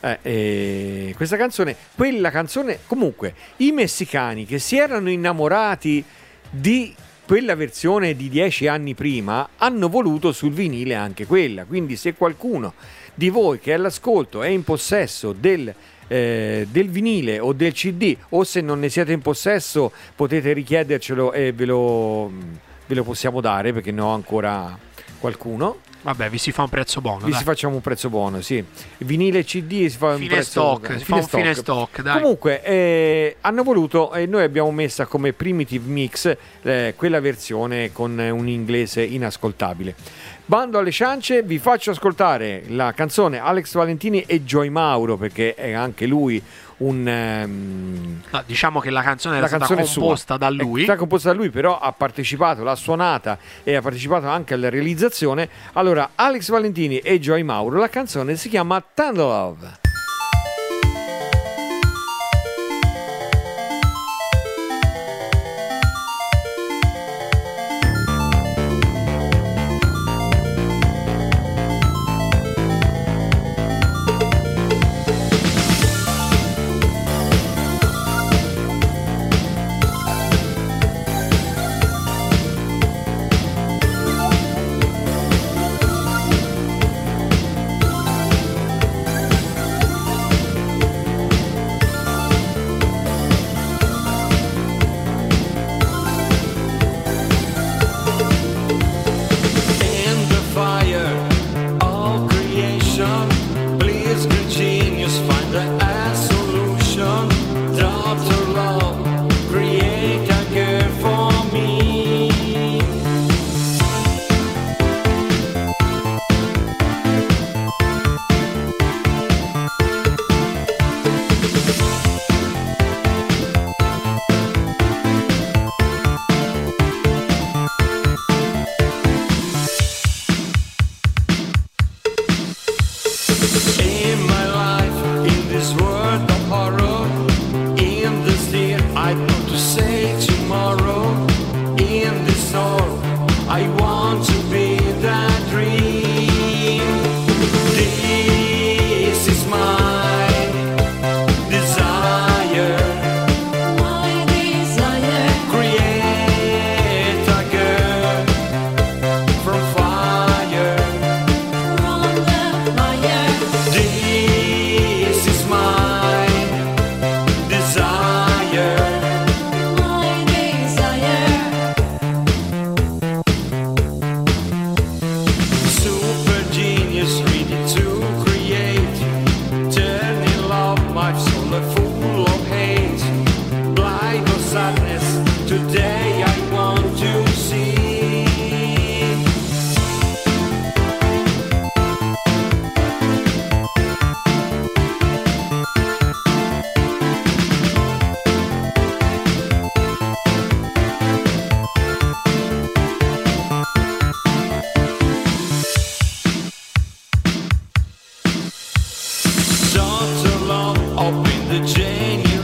eh, eh, questa canzone, quella canzone, comunque, i messicani che si erano innamorati di quella versione di dieci anni prima hanno voluto sul vinile anche quella. Quindi, se qualcuno di voi che è all'ascolto è in possesso del, eh, del vinile o del CD, o se non ne siete in possesso, potete richiedercelo e ve lo, ve lo possiamo dare perché ne ho ancora qualcuno. Vabbè, vi si fa un prezzo buono. Vi dai. si facciamo un prezzo buono, sì. Vinile CD si fa un Fine prezzo stock, si fa un fine stock, dai. Comunque, eh, hanno voluto e noi abbiamo messa come primitive mix eh, quella versione con eh, un inglese inascoltabile. Bando alle ciance, vi faccio ascoltare la canzone Alex Valentini e Joy Mauro perché è anche lui un ehm, No, diciamo che la canzone era la stata canzone sua. composta da È lui. stata composta da lui, però ha partecipato, l'ha suonata e ha partecipato anche alla realizzazione. Allora, Alex Valentini e Joy Mauro, la canzone si chiama Tender Love. Love, open the generator.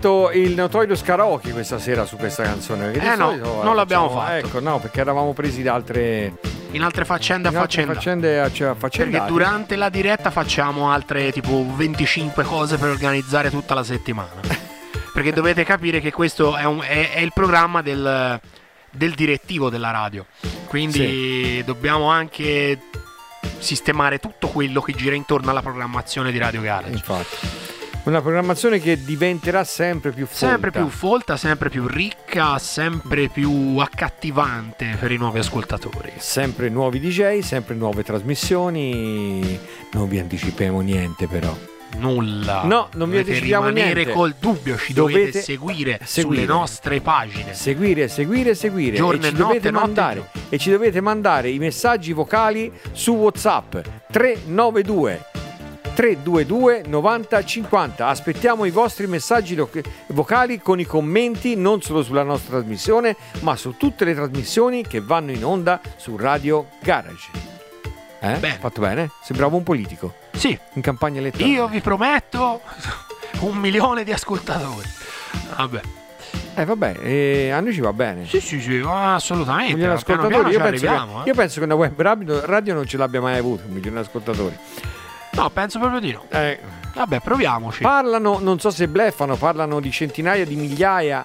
Fatto il Notorious Karaoke questa sera su questa canzone. perché Eh no, solito, non l'abbiamo facciamo- fatto. Ecco, no, perché eravamo presi da altre, In altre faccende a in altre faccenda. faccende a- cioè, Perché durante la diretta facciamo altre tipo 25 cose per organizzare tutta la settimana. *laughs* Perché dovete capire che questo è, un- è- è il programma del, del direttivo della radio. Quindi dobbiamo anche sistemare tutto quello che gira intorno alla programmazione di Radio Garage. Infatti. Una programmazione che diventerà sempre più folta. Sempre più folta, sempre più ricca, sempre più accattivante per i nuovi ascoltatori. Sempre nuovi DJ, sempre nuove trasmissioni. Non vi anticipiamo niente però. Nulla. No, non vi dovete anticipiamo rimanere niente. col dubbio, ci dovete, Dovete seguire, seguire. sulle nostre pagine. Seguire, seguire, seguire. Giorno e e notte, notte mandare e ci dovete mandare i messaggi vocali su WhatsApp 392 322 90 50. Aspettiamo i vostri messaggi vocali con i commenti non solo sulla nostra trasmissione, ma su tutte le trasmissioni che vanno in onda su Radio Garage. Eh? Bene. Fatto bene? Sembrava un politico Sì, in campagna elettorale. io vi prometto *laughs* un milione di ascoltatori. Vabbè. Eh vabbè, eh, a noi ci va bene. Sì, sì, sì, assolutamente. Un milione di Piano ascoltatori. piano Io ci penso, che, eh. io penso che una web radio non ce l'abbia mai avuto, un milione di ascoltatori. No, penso proprio di no. Eh, Vabbè, proviamoci. parlano, non so se bleffano, parlano di centinaia di migliaia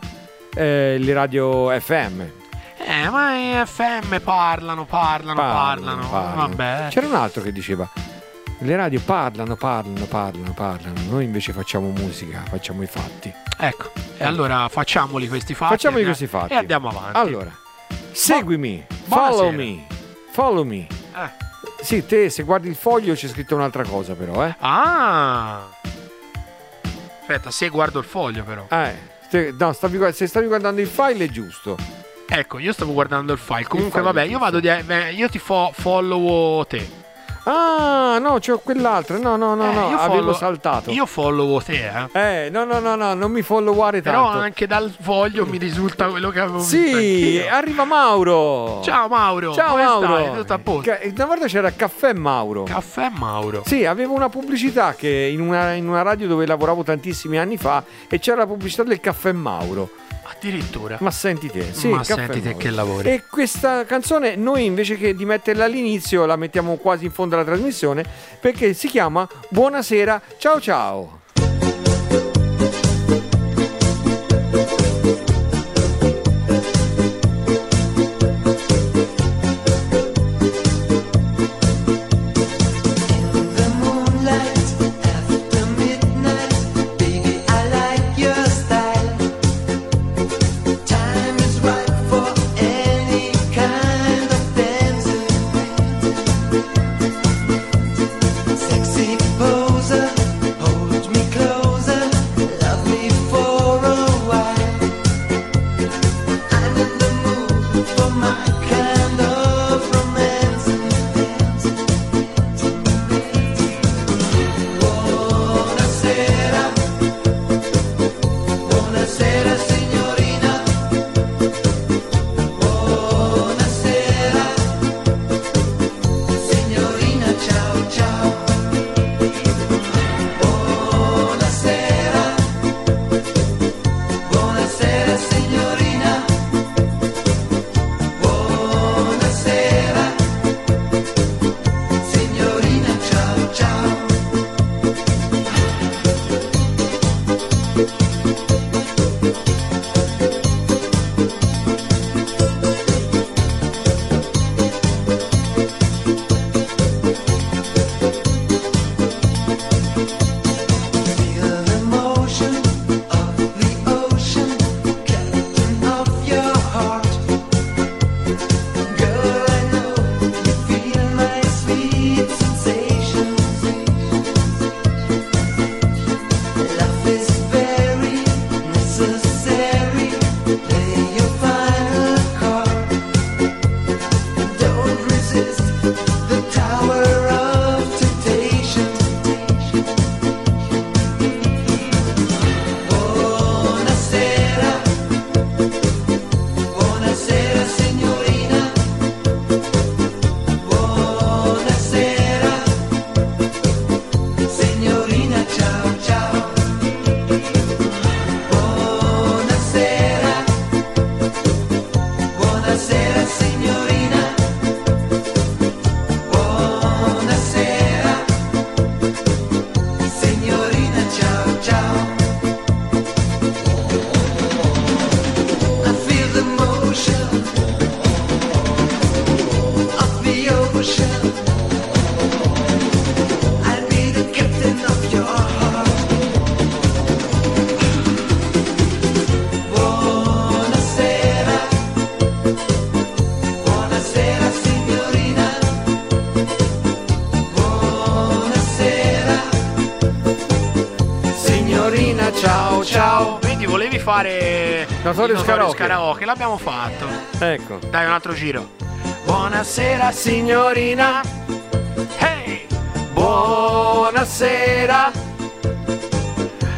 eh, le radio FM. Eh, ma i FM parlano, parlano, parlano. Vabbè. C'era un altro che diceva. Le radio parlano, parlano, parlano, parlano. Noi invece facciamo musica, facciamo i fatti. Ecco, e allora facciamoli questi fatti. Facciamoli e- questi fatti. E andiamo avanti. Allora, seguimi, buonasera. follow me, follow me. Eh. Sì, te se guardi il foglio c'è scritto un'altra cosa però, eh. Ah. Aspetta, se guardo il foglio però. Eh, te- no, stavi se stavi guardando il file è giusto. Ecco, io stavo guardando il file. Comunque, file, vabbè, io vado di. beh, io ti fo- follow te. Ah, no, c'ho quell'altro. No, no, no, Eh, no, io avevo follow- saltato. Io follow te, eh. Eh, no, no, no, no, non mi followare Però tanto. anche dal foglio mi risulta quello che avevo visto. Sì, arriva Mauro. Ciao Mauro. Ciao come Mauro. stai? Tutto a posto? Ca- Una volta c'era Caffè Mauro. Caffè Mauro. Sì, avevo una pubblicità che in una, in una radio dove lavoravo tantissimi anni fa e c'era la pubblicità del Caffè Mauro. Addirittura. Ma senti te, sì, Ma senti te che lavori. E questa canzone noi invece che di metterla all'inizio la mettiamo quasi in fondo alla trasmissione perché si chiama Buonasera, ciao ciao. Fare Notorious Karaoke. karaoke, l'abbiamo fatto. Ecco. Dai un altro giro. Buonasera signorina. Hey! Buonasera.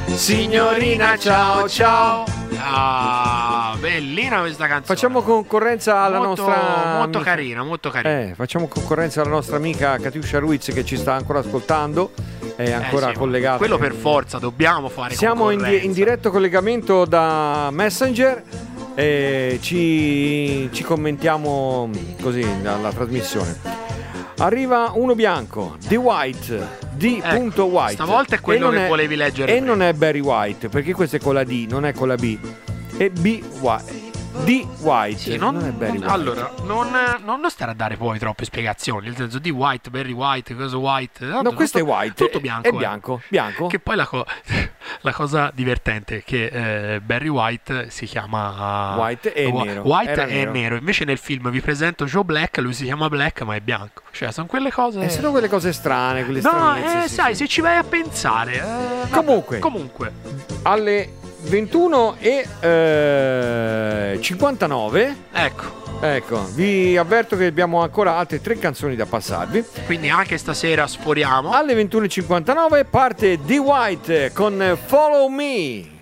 Signorina, ciao ciao. Ah, bellina questa canzone. Facciamo concorrenza alla molto, nostra molto amica- carina, molto carina. Eh, facciamo concorrenza alla nostra amica Katiuscia Ruiz che ci sta ancora ascoltando, è Eh, ancora sì, collegata. Quello per forza, dobbiamo fare Siamo in, di- in diretto collegamento da Messenger e ci, ci commentiamo così dalla trasmissione. Arriva uno bianco, The White, D. Ecco, White. stavolta è quello E che volevi leggere E prima. non è Barry White, perché questo è con la D, non è con la B. È B. White. D. White. Sì, non, non- White. allora, non, non stare a dare poi troppe spiegazioni. Nel senso di white, Barry White, cosa white. No, questo è white. Tutto è- bianco. È eh. bianco. Bianco. Che poi la, co- *laughs* la cosa divertente è che eh, Barry White si chiama White è Wh- nero. White Era è nero. nero. Invece nel film vi presento Joe Black, lui si chiama Black ma è bianco. Cioè, sono quelle cose. Eh, sono quelle cose strane, quelle no, eh, sì, sai, sì. se ci vai a pensare. eh, vabbè, Comunque. Comunque. alle 21 e eh, 59 Ecco. ecco vi avverto che abbiamo ancora altre tre canzoni da passarvi Quindi anche stasera sforiamo. alle 21.59 parte The White con Follow Me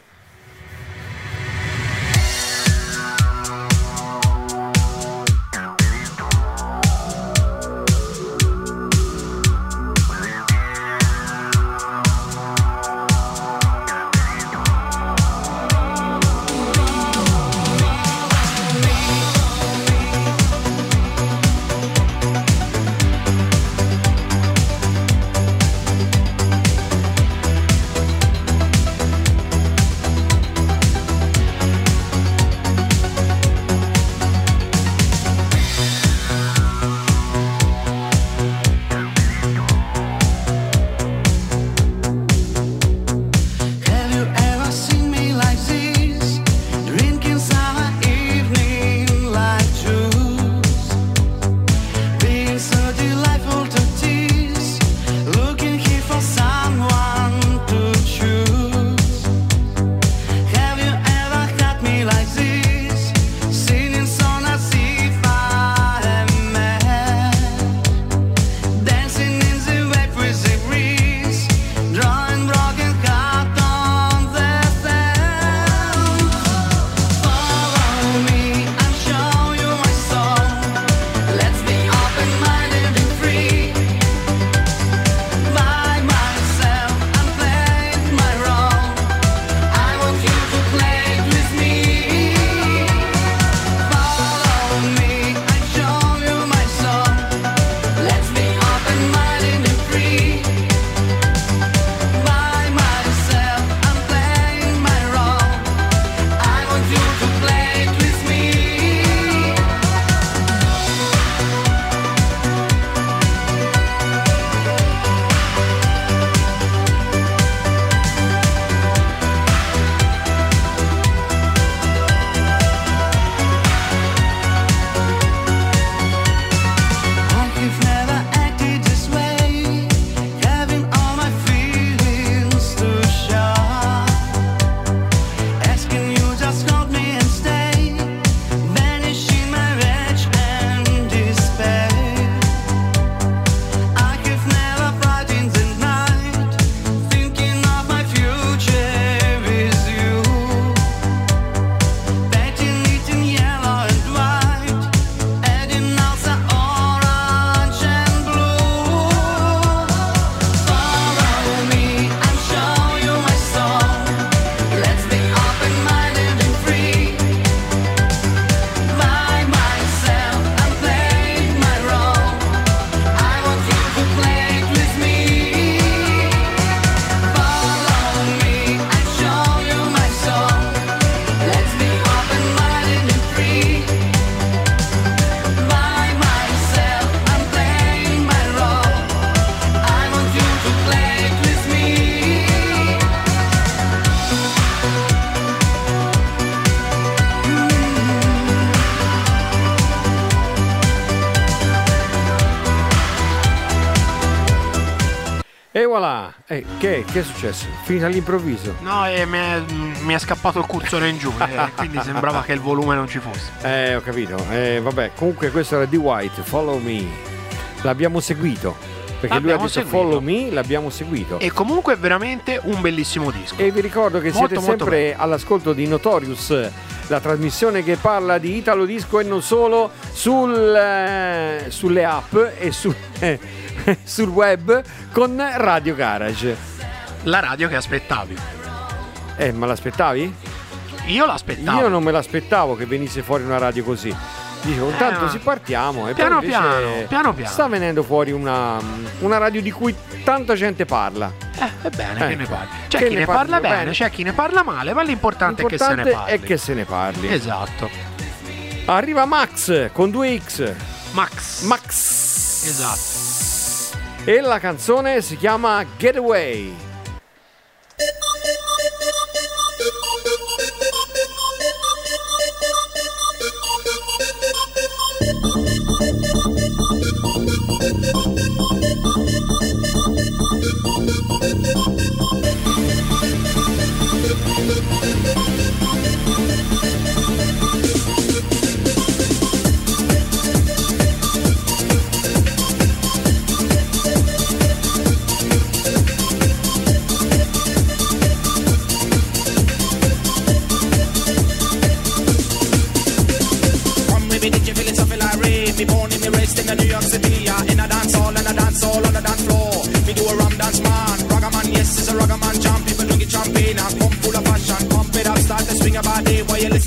che, è successo? Finita all'improvviso. No, e mi è, mi è scappato il cursore in giù, eh, *laughs* quindi sembrava che il volume non ci fosse. Eh, ho capito. Eh, vabbè, comunque questo era di White, Follow Me. L'abbiamo seguito. Perché lui ha L'abbiamo detto seguito. Follow Me, l'abbiamo seguito. E comunque è veramente un bellissimo disco. E vi ricordo che Molto, siete molto sempre all'ascolto di Notorious, la trasmissione che parla di Italo Disco e non solo sul, eh, sulle app e su- *laughs* sul web con Radio Garage. La radio che aspettavi. Eh, ma l'aspettavi? Io l'aspettavo. Io non me l'aspettavo che venisse fuori una radio così. Dicevo, intanto Eh, si partiamo e Piano poi piano, piano piano. sta venendo fuori una, una radio di cui tanta gente parla. Eh, è bene che Ecco. ne parli. C'è Che chi ne parli parla bene. bene, c'è chi ne parla male, ma l'importante, è che se ne L'importante parli. è che se ne parli. Esatto. Arriva Max con 2X. Max. Max. Esatto. E la canzone si chiama Getaway.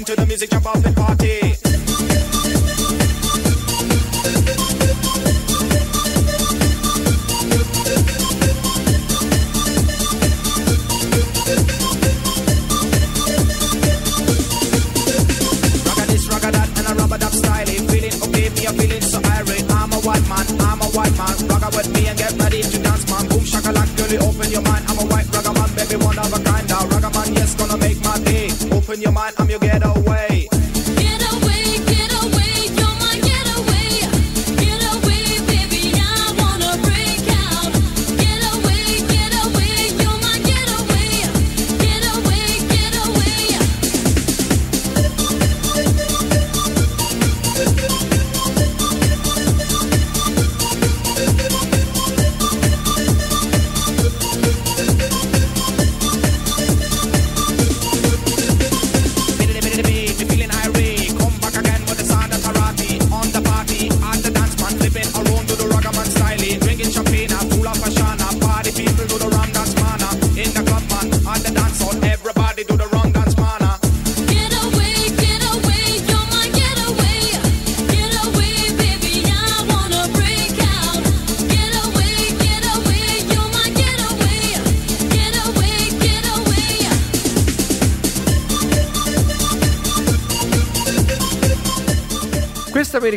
To the music, jump up and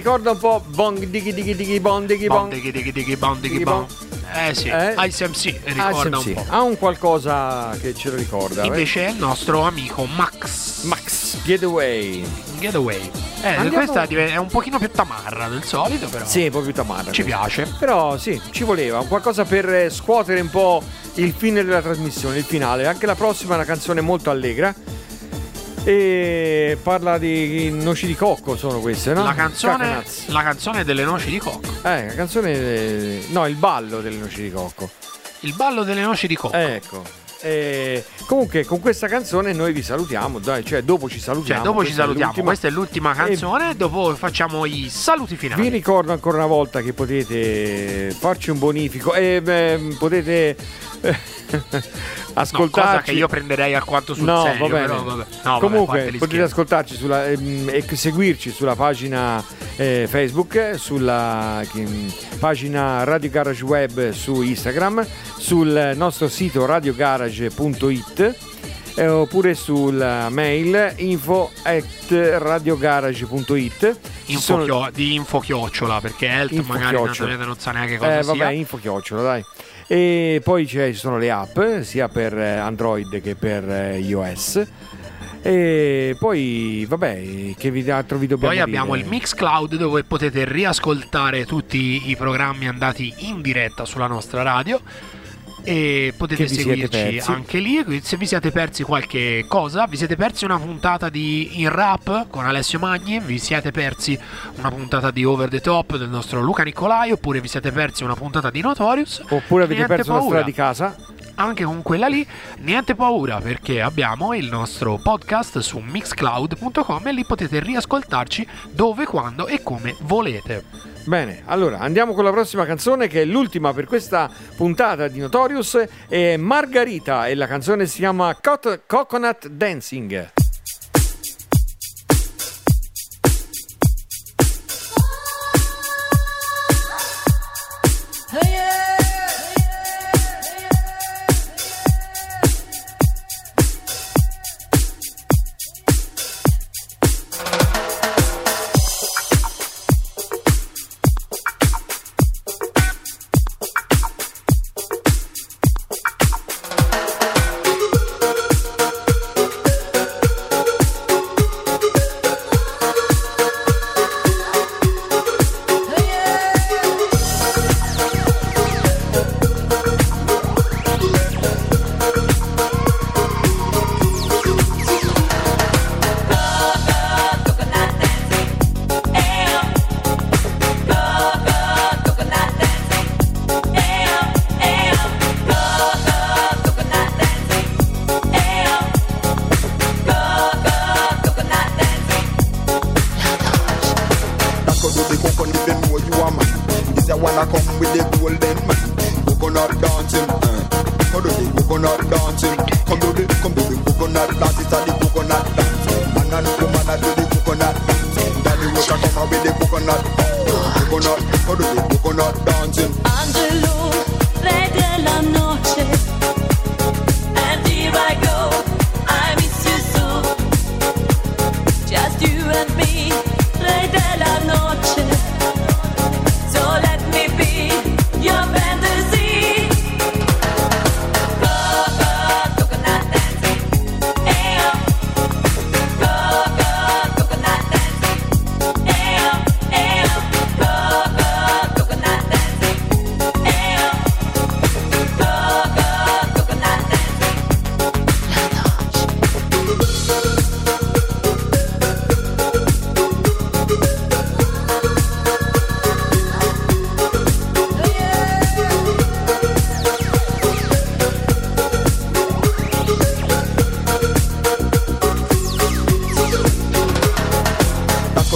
ricorda un po' Bong Diggy Diggy Diggy Bong Diggy Bon, Bong. dighi, dighi, dighi, bon, dighi, Dighi, bon. bon. Eh sì, Eh? Ice MC Ah, ricorda sì, un po'. Ha un qualcosa che ce lo ricorda. eh? Invece è il nostro amico Max Max Getaway. Getaway. Eh, Andiamo- questa è un pochino più tamarra del solito, però Sì, un po' più tamarra. ci piace. Però sì, ci voleva un qualcosa per eh, scuotere un po' il fine della trasmissione, il finale. Anche la prossima è una canzone molto allegra. E parla di noci di cocco, sono queste, no? La, canzone, la canzone delle noci di cocco. Eh, la canzone. No, il ballo delle noci di cocco. Il ballo delle noci di cocco. Ecco. E comunque con questa canzone noi vi salutiamo, dai, cioè dopo ci salutiamo. Cioè, dopo ci salutiamo. l'ultima. Questa è l'ultima canzone. Dopo facciamo i saluti finali. Vi ricordo ancora una volta che potete farci un bonifico e beh, potete *laughs* No, ascoltarci. cosa che io prenderei alquanto sul No, serio. va bene. però, vabbè. No, vabbè, Comunque gli potete ascoltarci sulla, ehm, e seguirci sulla pagina eh, Facebook, sulla mm, pagina Radio Garage Web su Instagram, sul nostro sito radiogarage.it eh, oppure sulla mail info at radiogarage.it Info sono- chio- di info chiocciola perché Info magari chiocciola. non sa neanche cosa Eh, sia. vabbè, info chiocciola, dai. E poi ci sono le app, sia per eh, Android che per eh, iOS. E poi, vabbè, che vi- altro vi dobbiamo Poi abbiamo dire? il Mixcloud dove potete riascoltare tutti i programmi andati in diretta sulla nostra radio. E potete seguirci anche lì. Se vi siete persi qualche cosa, vi siete persi una puntata di In Rap con Alessio Magni, vi siete persi una puntata di Over the Top del nostro Luca Nicolai, oppure vi siete persi una puntata di Notorious. Oppure avete Niente perso la paura. strada di casa? anche con quella lì, niente paura perché abbiamo il nostro podcast su mixcloud.com e lì potete riascoltarci dove, quando e come volete. Bene, allora andiamo con la prossima canzone che è l'ultima per questa puntata di Notorious. È Margarita e la canzone si chiama Cot- Coconut Dancing.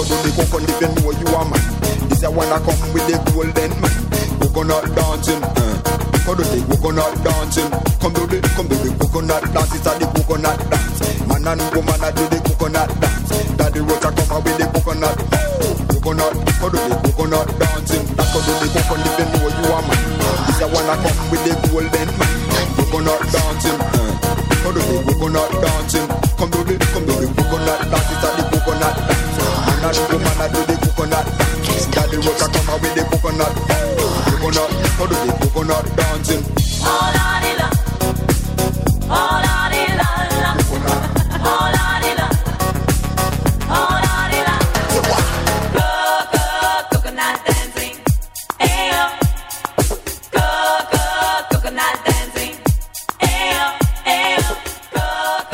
Do the coconut if you know you are man. This a wanna come with the golden man. Coconut dancing, uh. Come do the coconut dancing. Come do the, come do the coconut dance. It's a the coconut dance. Man and woman a do the coconut dance. Daddy Rocha come out with the coconut. Coconut, come do the coconut dancing. That could do the coconut if you know you are man. This a wanna come with the golden man. Coconut dancing, uh. Come do the coconut dancing. Come do the, come do the coconut dance. It's a the. Man and woman a do the coconut. Daddy Rocha come out with the coconut. Coconut, come do the coconut dancing. Di la, di la coconut coconut dancing, ayo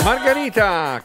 Margarita,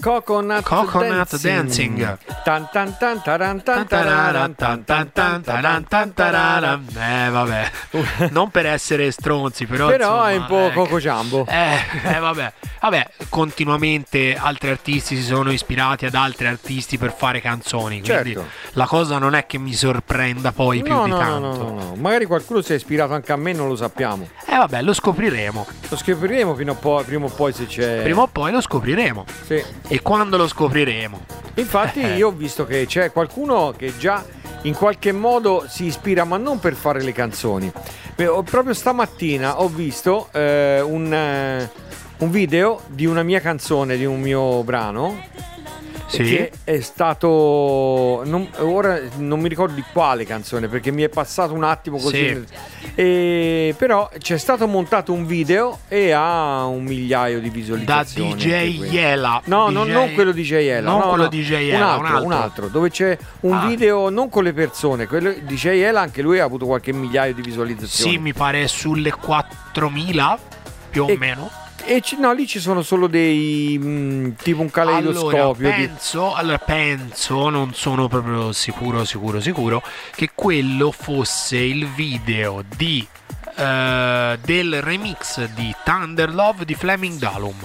Coconut, coconut, Coconut Dancing. Tan tan tan taran tan tararan tan tan tan taran tan tararan. Eh vabbè, *laughs* non per essere stronzi, però. Però insomma, è un po' eh, Coco Jumbo. Eh, eh, vabbè. vabbè, continuamente altri artisti si sono ispirati ad altri artisti per fare canzoni. Quindi Certo. la cosa non è che mi sorprenda poi più No, di no, no, tanto. no, no, no. Magari qualcuno si è ispirato anche a me, non lo sappiamo. Eh vabbè, lo scopriremo. Lo scopriremo fino a poi, prima o poi se c'è. Prima o poi lo scopriremo. Sì. E quando lo scopriremo? Infatti, Eh. io ho visto che c'è qualcuno che già in qualche modo si ispira, ma non per fare le canzoni. Beh, ho- Proprio stamattina ho visto eh, un, eh, un video di una mia canzone, di un mio brano. Sì. che è stato non- ora non mi ricordo di quale canzone perché mi è passato un attimo così Sì. E- però c'è stato montato un video e ha un migliaio di Da visualizzazioni DJ anche quello. Yela. No, non, DJ non quello di JL, Non no, quello no, di JL, un altro, un altro. un altro, dove c'è un Ah. video non con le persone, quello di JL anche lui ha avuto qualche migliaio di visualizzazioni. Sì, mi pare sulle 4000 più o E- meno. E ci- no, lì ci sono solo dei mh, tipo un Allora, caleidoscopio di- penso, allora, penso, non sono proprio sicuro, sicuro, sicuro, che quello fosse il video di, eh, del remix di Thunder Love di Fleming Dalum.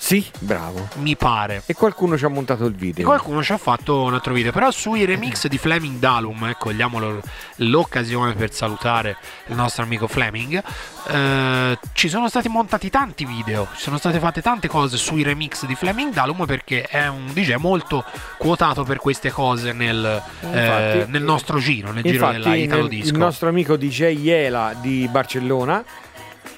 Sì, bravo. Mi pare. E qualcuno ci ha montato il E video. qualcuno ci ha fatto un altro video, però sui remix di Fleming Dalum, eh, cogliamo lo- l'occasione per salutare il nostro amico Fleming, eh, ci sono stati montati tanti video, ci sono state fatte tante cose sui remix di Fleming Dalum perché è un DJ molto quotato per queste cose nel, eh, Infatti- nel nostro giro, nel giro Infatti, della Italo nel- Disco. il nostro amico DJ Iela di Barcellona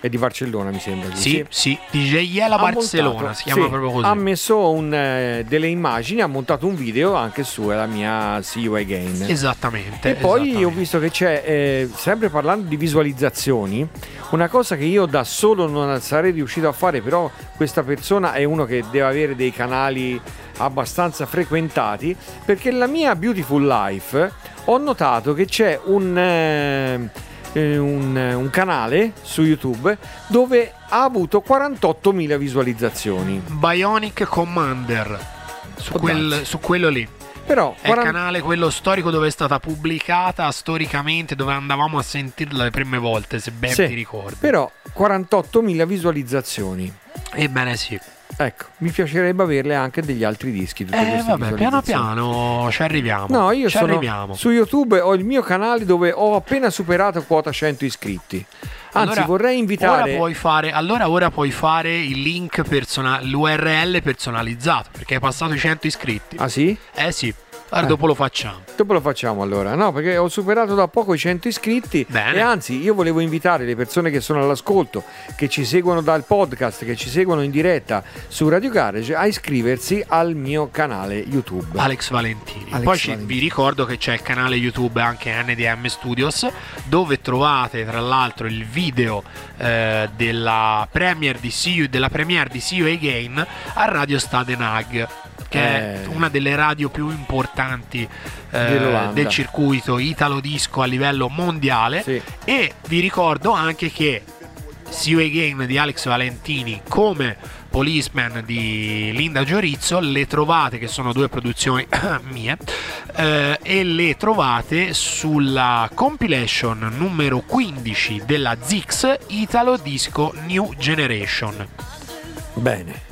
è di Barcellona, mi sembra. Sì, sì, DJ Yela ha Barcellona, montato- si chiama sì, proprio così. Ha messo un, eh, delle immagini, ha montato un video anche su la mia See You Again. Esattamente. E poi esattamente. ho visto che c'è, eh, sempre parlando di visualizzazioni, una cosa che io da solo non sarei riuscito a fare, però questa persona è uno che deve avere dei canali abbastanza frequentati, perché la mia Beautiful Life ho notato che c'è un, eh, eh, un, un canale su YouTube dove ha avuto 48.000 visualizzazioni. Bionic Commander. Su, Può quel- su quello lì. Però È il 40 canale quello storico dove è stata pubblicata storicamente, dove andavamo a sentirla le prime volte, se ben Sì, ti ricordi. Però 48.000 visualizzazioni. Ebbene sì. Ecco, mi piacerebbe averle anche degli altri dischi. Eh vabbè, piano piano ci arriviamo. No, io ci sono arriviamo. su YouTube, ho il mio canale dove ho appena superato quota 100 iscritti. Anzi, Allora, vorrei invitare. Ora fare, allora ora puoi fare il link persona- l'URL personalizzato perché hai passato i 100 iscritti. Ah sì? Eh sì, allora Eh. dopo lo facciamo. Dopo lo facciamo allora. No, perché ho superato da poco i 100 iscritti. Bene. E anzi, io volevo invitare le persone che sono all'ascolto, che ci seguono dal podcast, che ci seguono in diretta su Radio Garage, a iscriversi al mio canale YouTube. Alex Valentini. Alex Poi Valentini. vi ricordo che c'è il canale YouTube anche NDM Studios, dove trovate tra l'altro il video eh, della premiere di See You, della premiere di See You Again a Radio Stadenag. Che è Eh. una delle radio più importanti eh, Dell'Olanda. del circuito italo disco a livello mondiale. Sì. E vi ricordo anche che See You Again di Alex Valentini come Policeman di Linda Giorizzo le trovate che sono due produzioni *coughs* mie eh, e le trovate sulla compilation numero 15 della Zix Italo Disco New Generation Bene.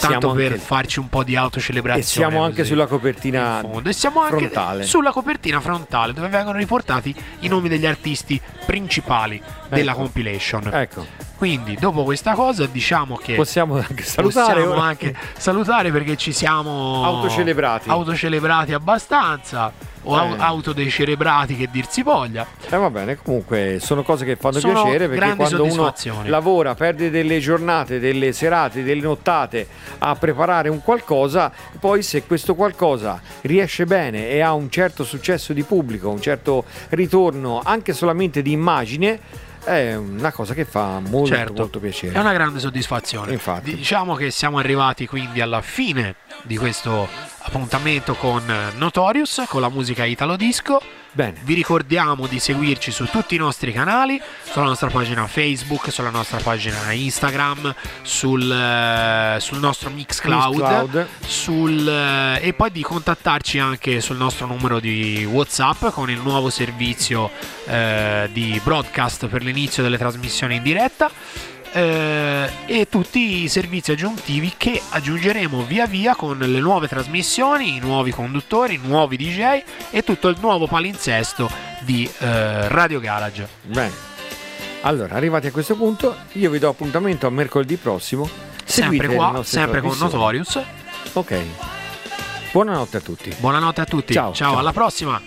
Tanto Siamo per anche- farci un po' di autocelebrazione E siamo anche sulla copertina e siamo anche frontale. sulla copertina frontale dove vengono riportati i nomi degli artisti principali della Ecco. compilation Ecco, quindi dopo questa cosa diciamo che possiamo anche salutare. possiamo anche salutare perché ci siamo Autocelebrati. autocelebrati abbastanza o Eh. autodecelebrati che dir si voglia Eh, va bene, comunque sono cose che fanno Sono piacere perché quando uno lavora, perde delle giornate, delle serate, delle nottate a preparare un qualcosa, poi se questo qualcosa riesce bene e ha un certo successo di pubblico, un certo ritorno anche solamente di immagine, è una cosa che fa molto Certo. molto piacere. È una grande soddisfazione. Infatti. Diciamo che siamo arrivati quindi alla fine di questo appuntamento con eh, Notorious, con la musica Italo Disco. Bene. Vi ricordiamo di seguirci su tutti i nostri canali, sulla nostra pagina Facebook, sulla nostra pagina Instagram, sul, eh, sul nostro Mixcloud, Mixcloud. sul, eh, e poi di contattarci anche sul nostro numero di WhatsApp con il nuovo servizio eh, di broadcast per l'inizio delle trasmissioni in diretta. Eh, e tutti i servizi aggiuntivi che aggiungeremo via via con le nuove trasmissioni, i nuovi conduttori, i nuovi DJ e tutto il nuovo palinsesto di eh, Radio Garage. Bene. Allora, arrivati a questo punto, io vi do appuntamento a mercoledì prossimo. Sempre qua, sempre con. Notorious. Ok. Buonanotte a tutti. Buonanotte a tutti. Ciao, ciao. ciao. alla prossima.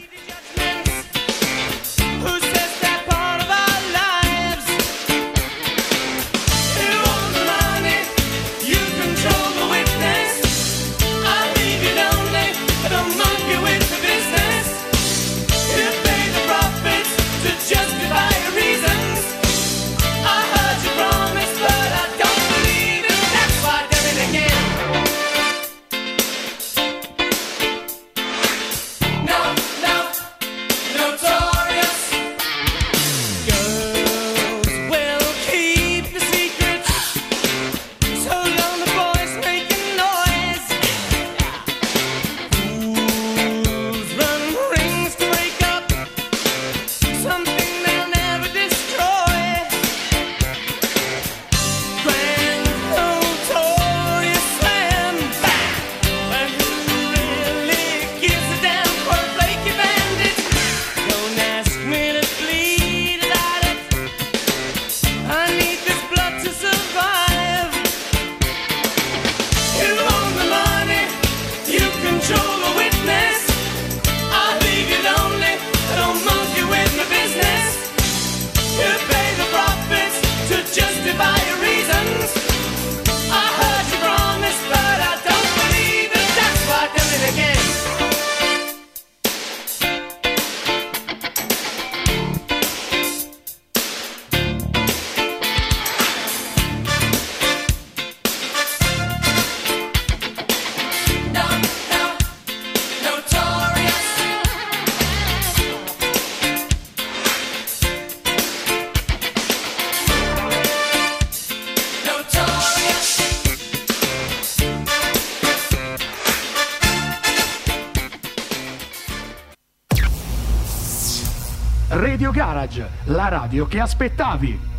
Radio che aspettavi.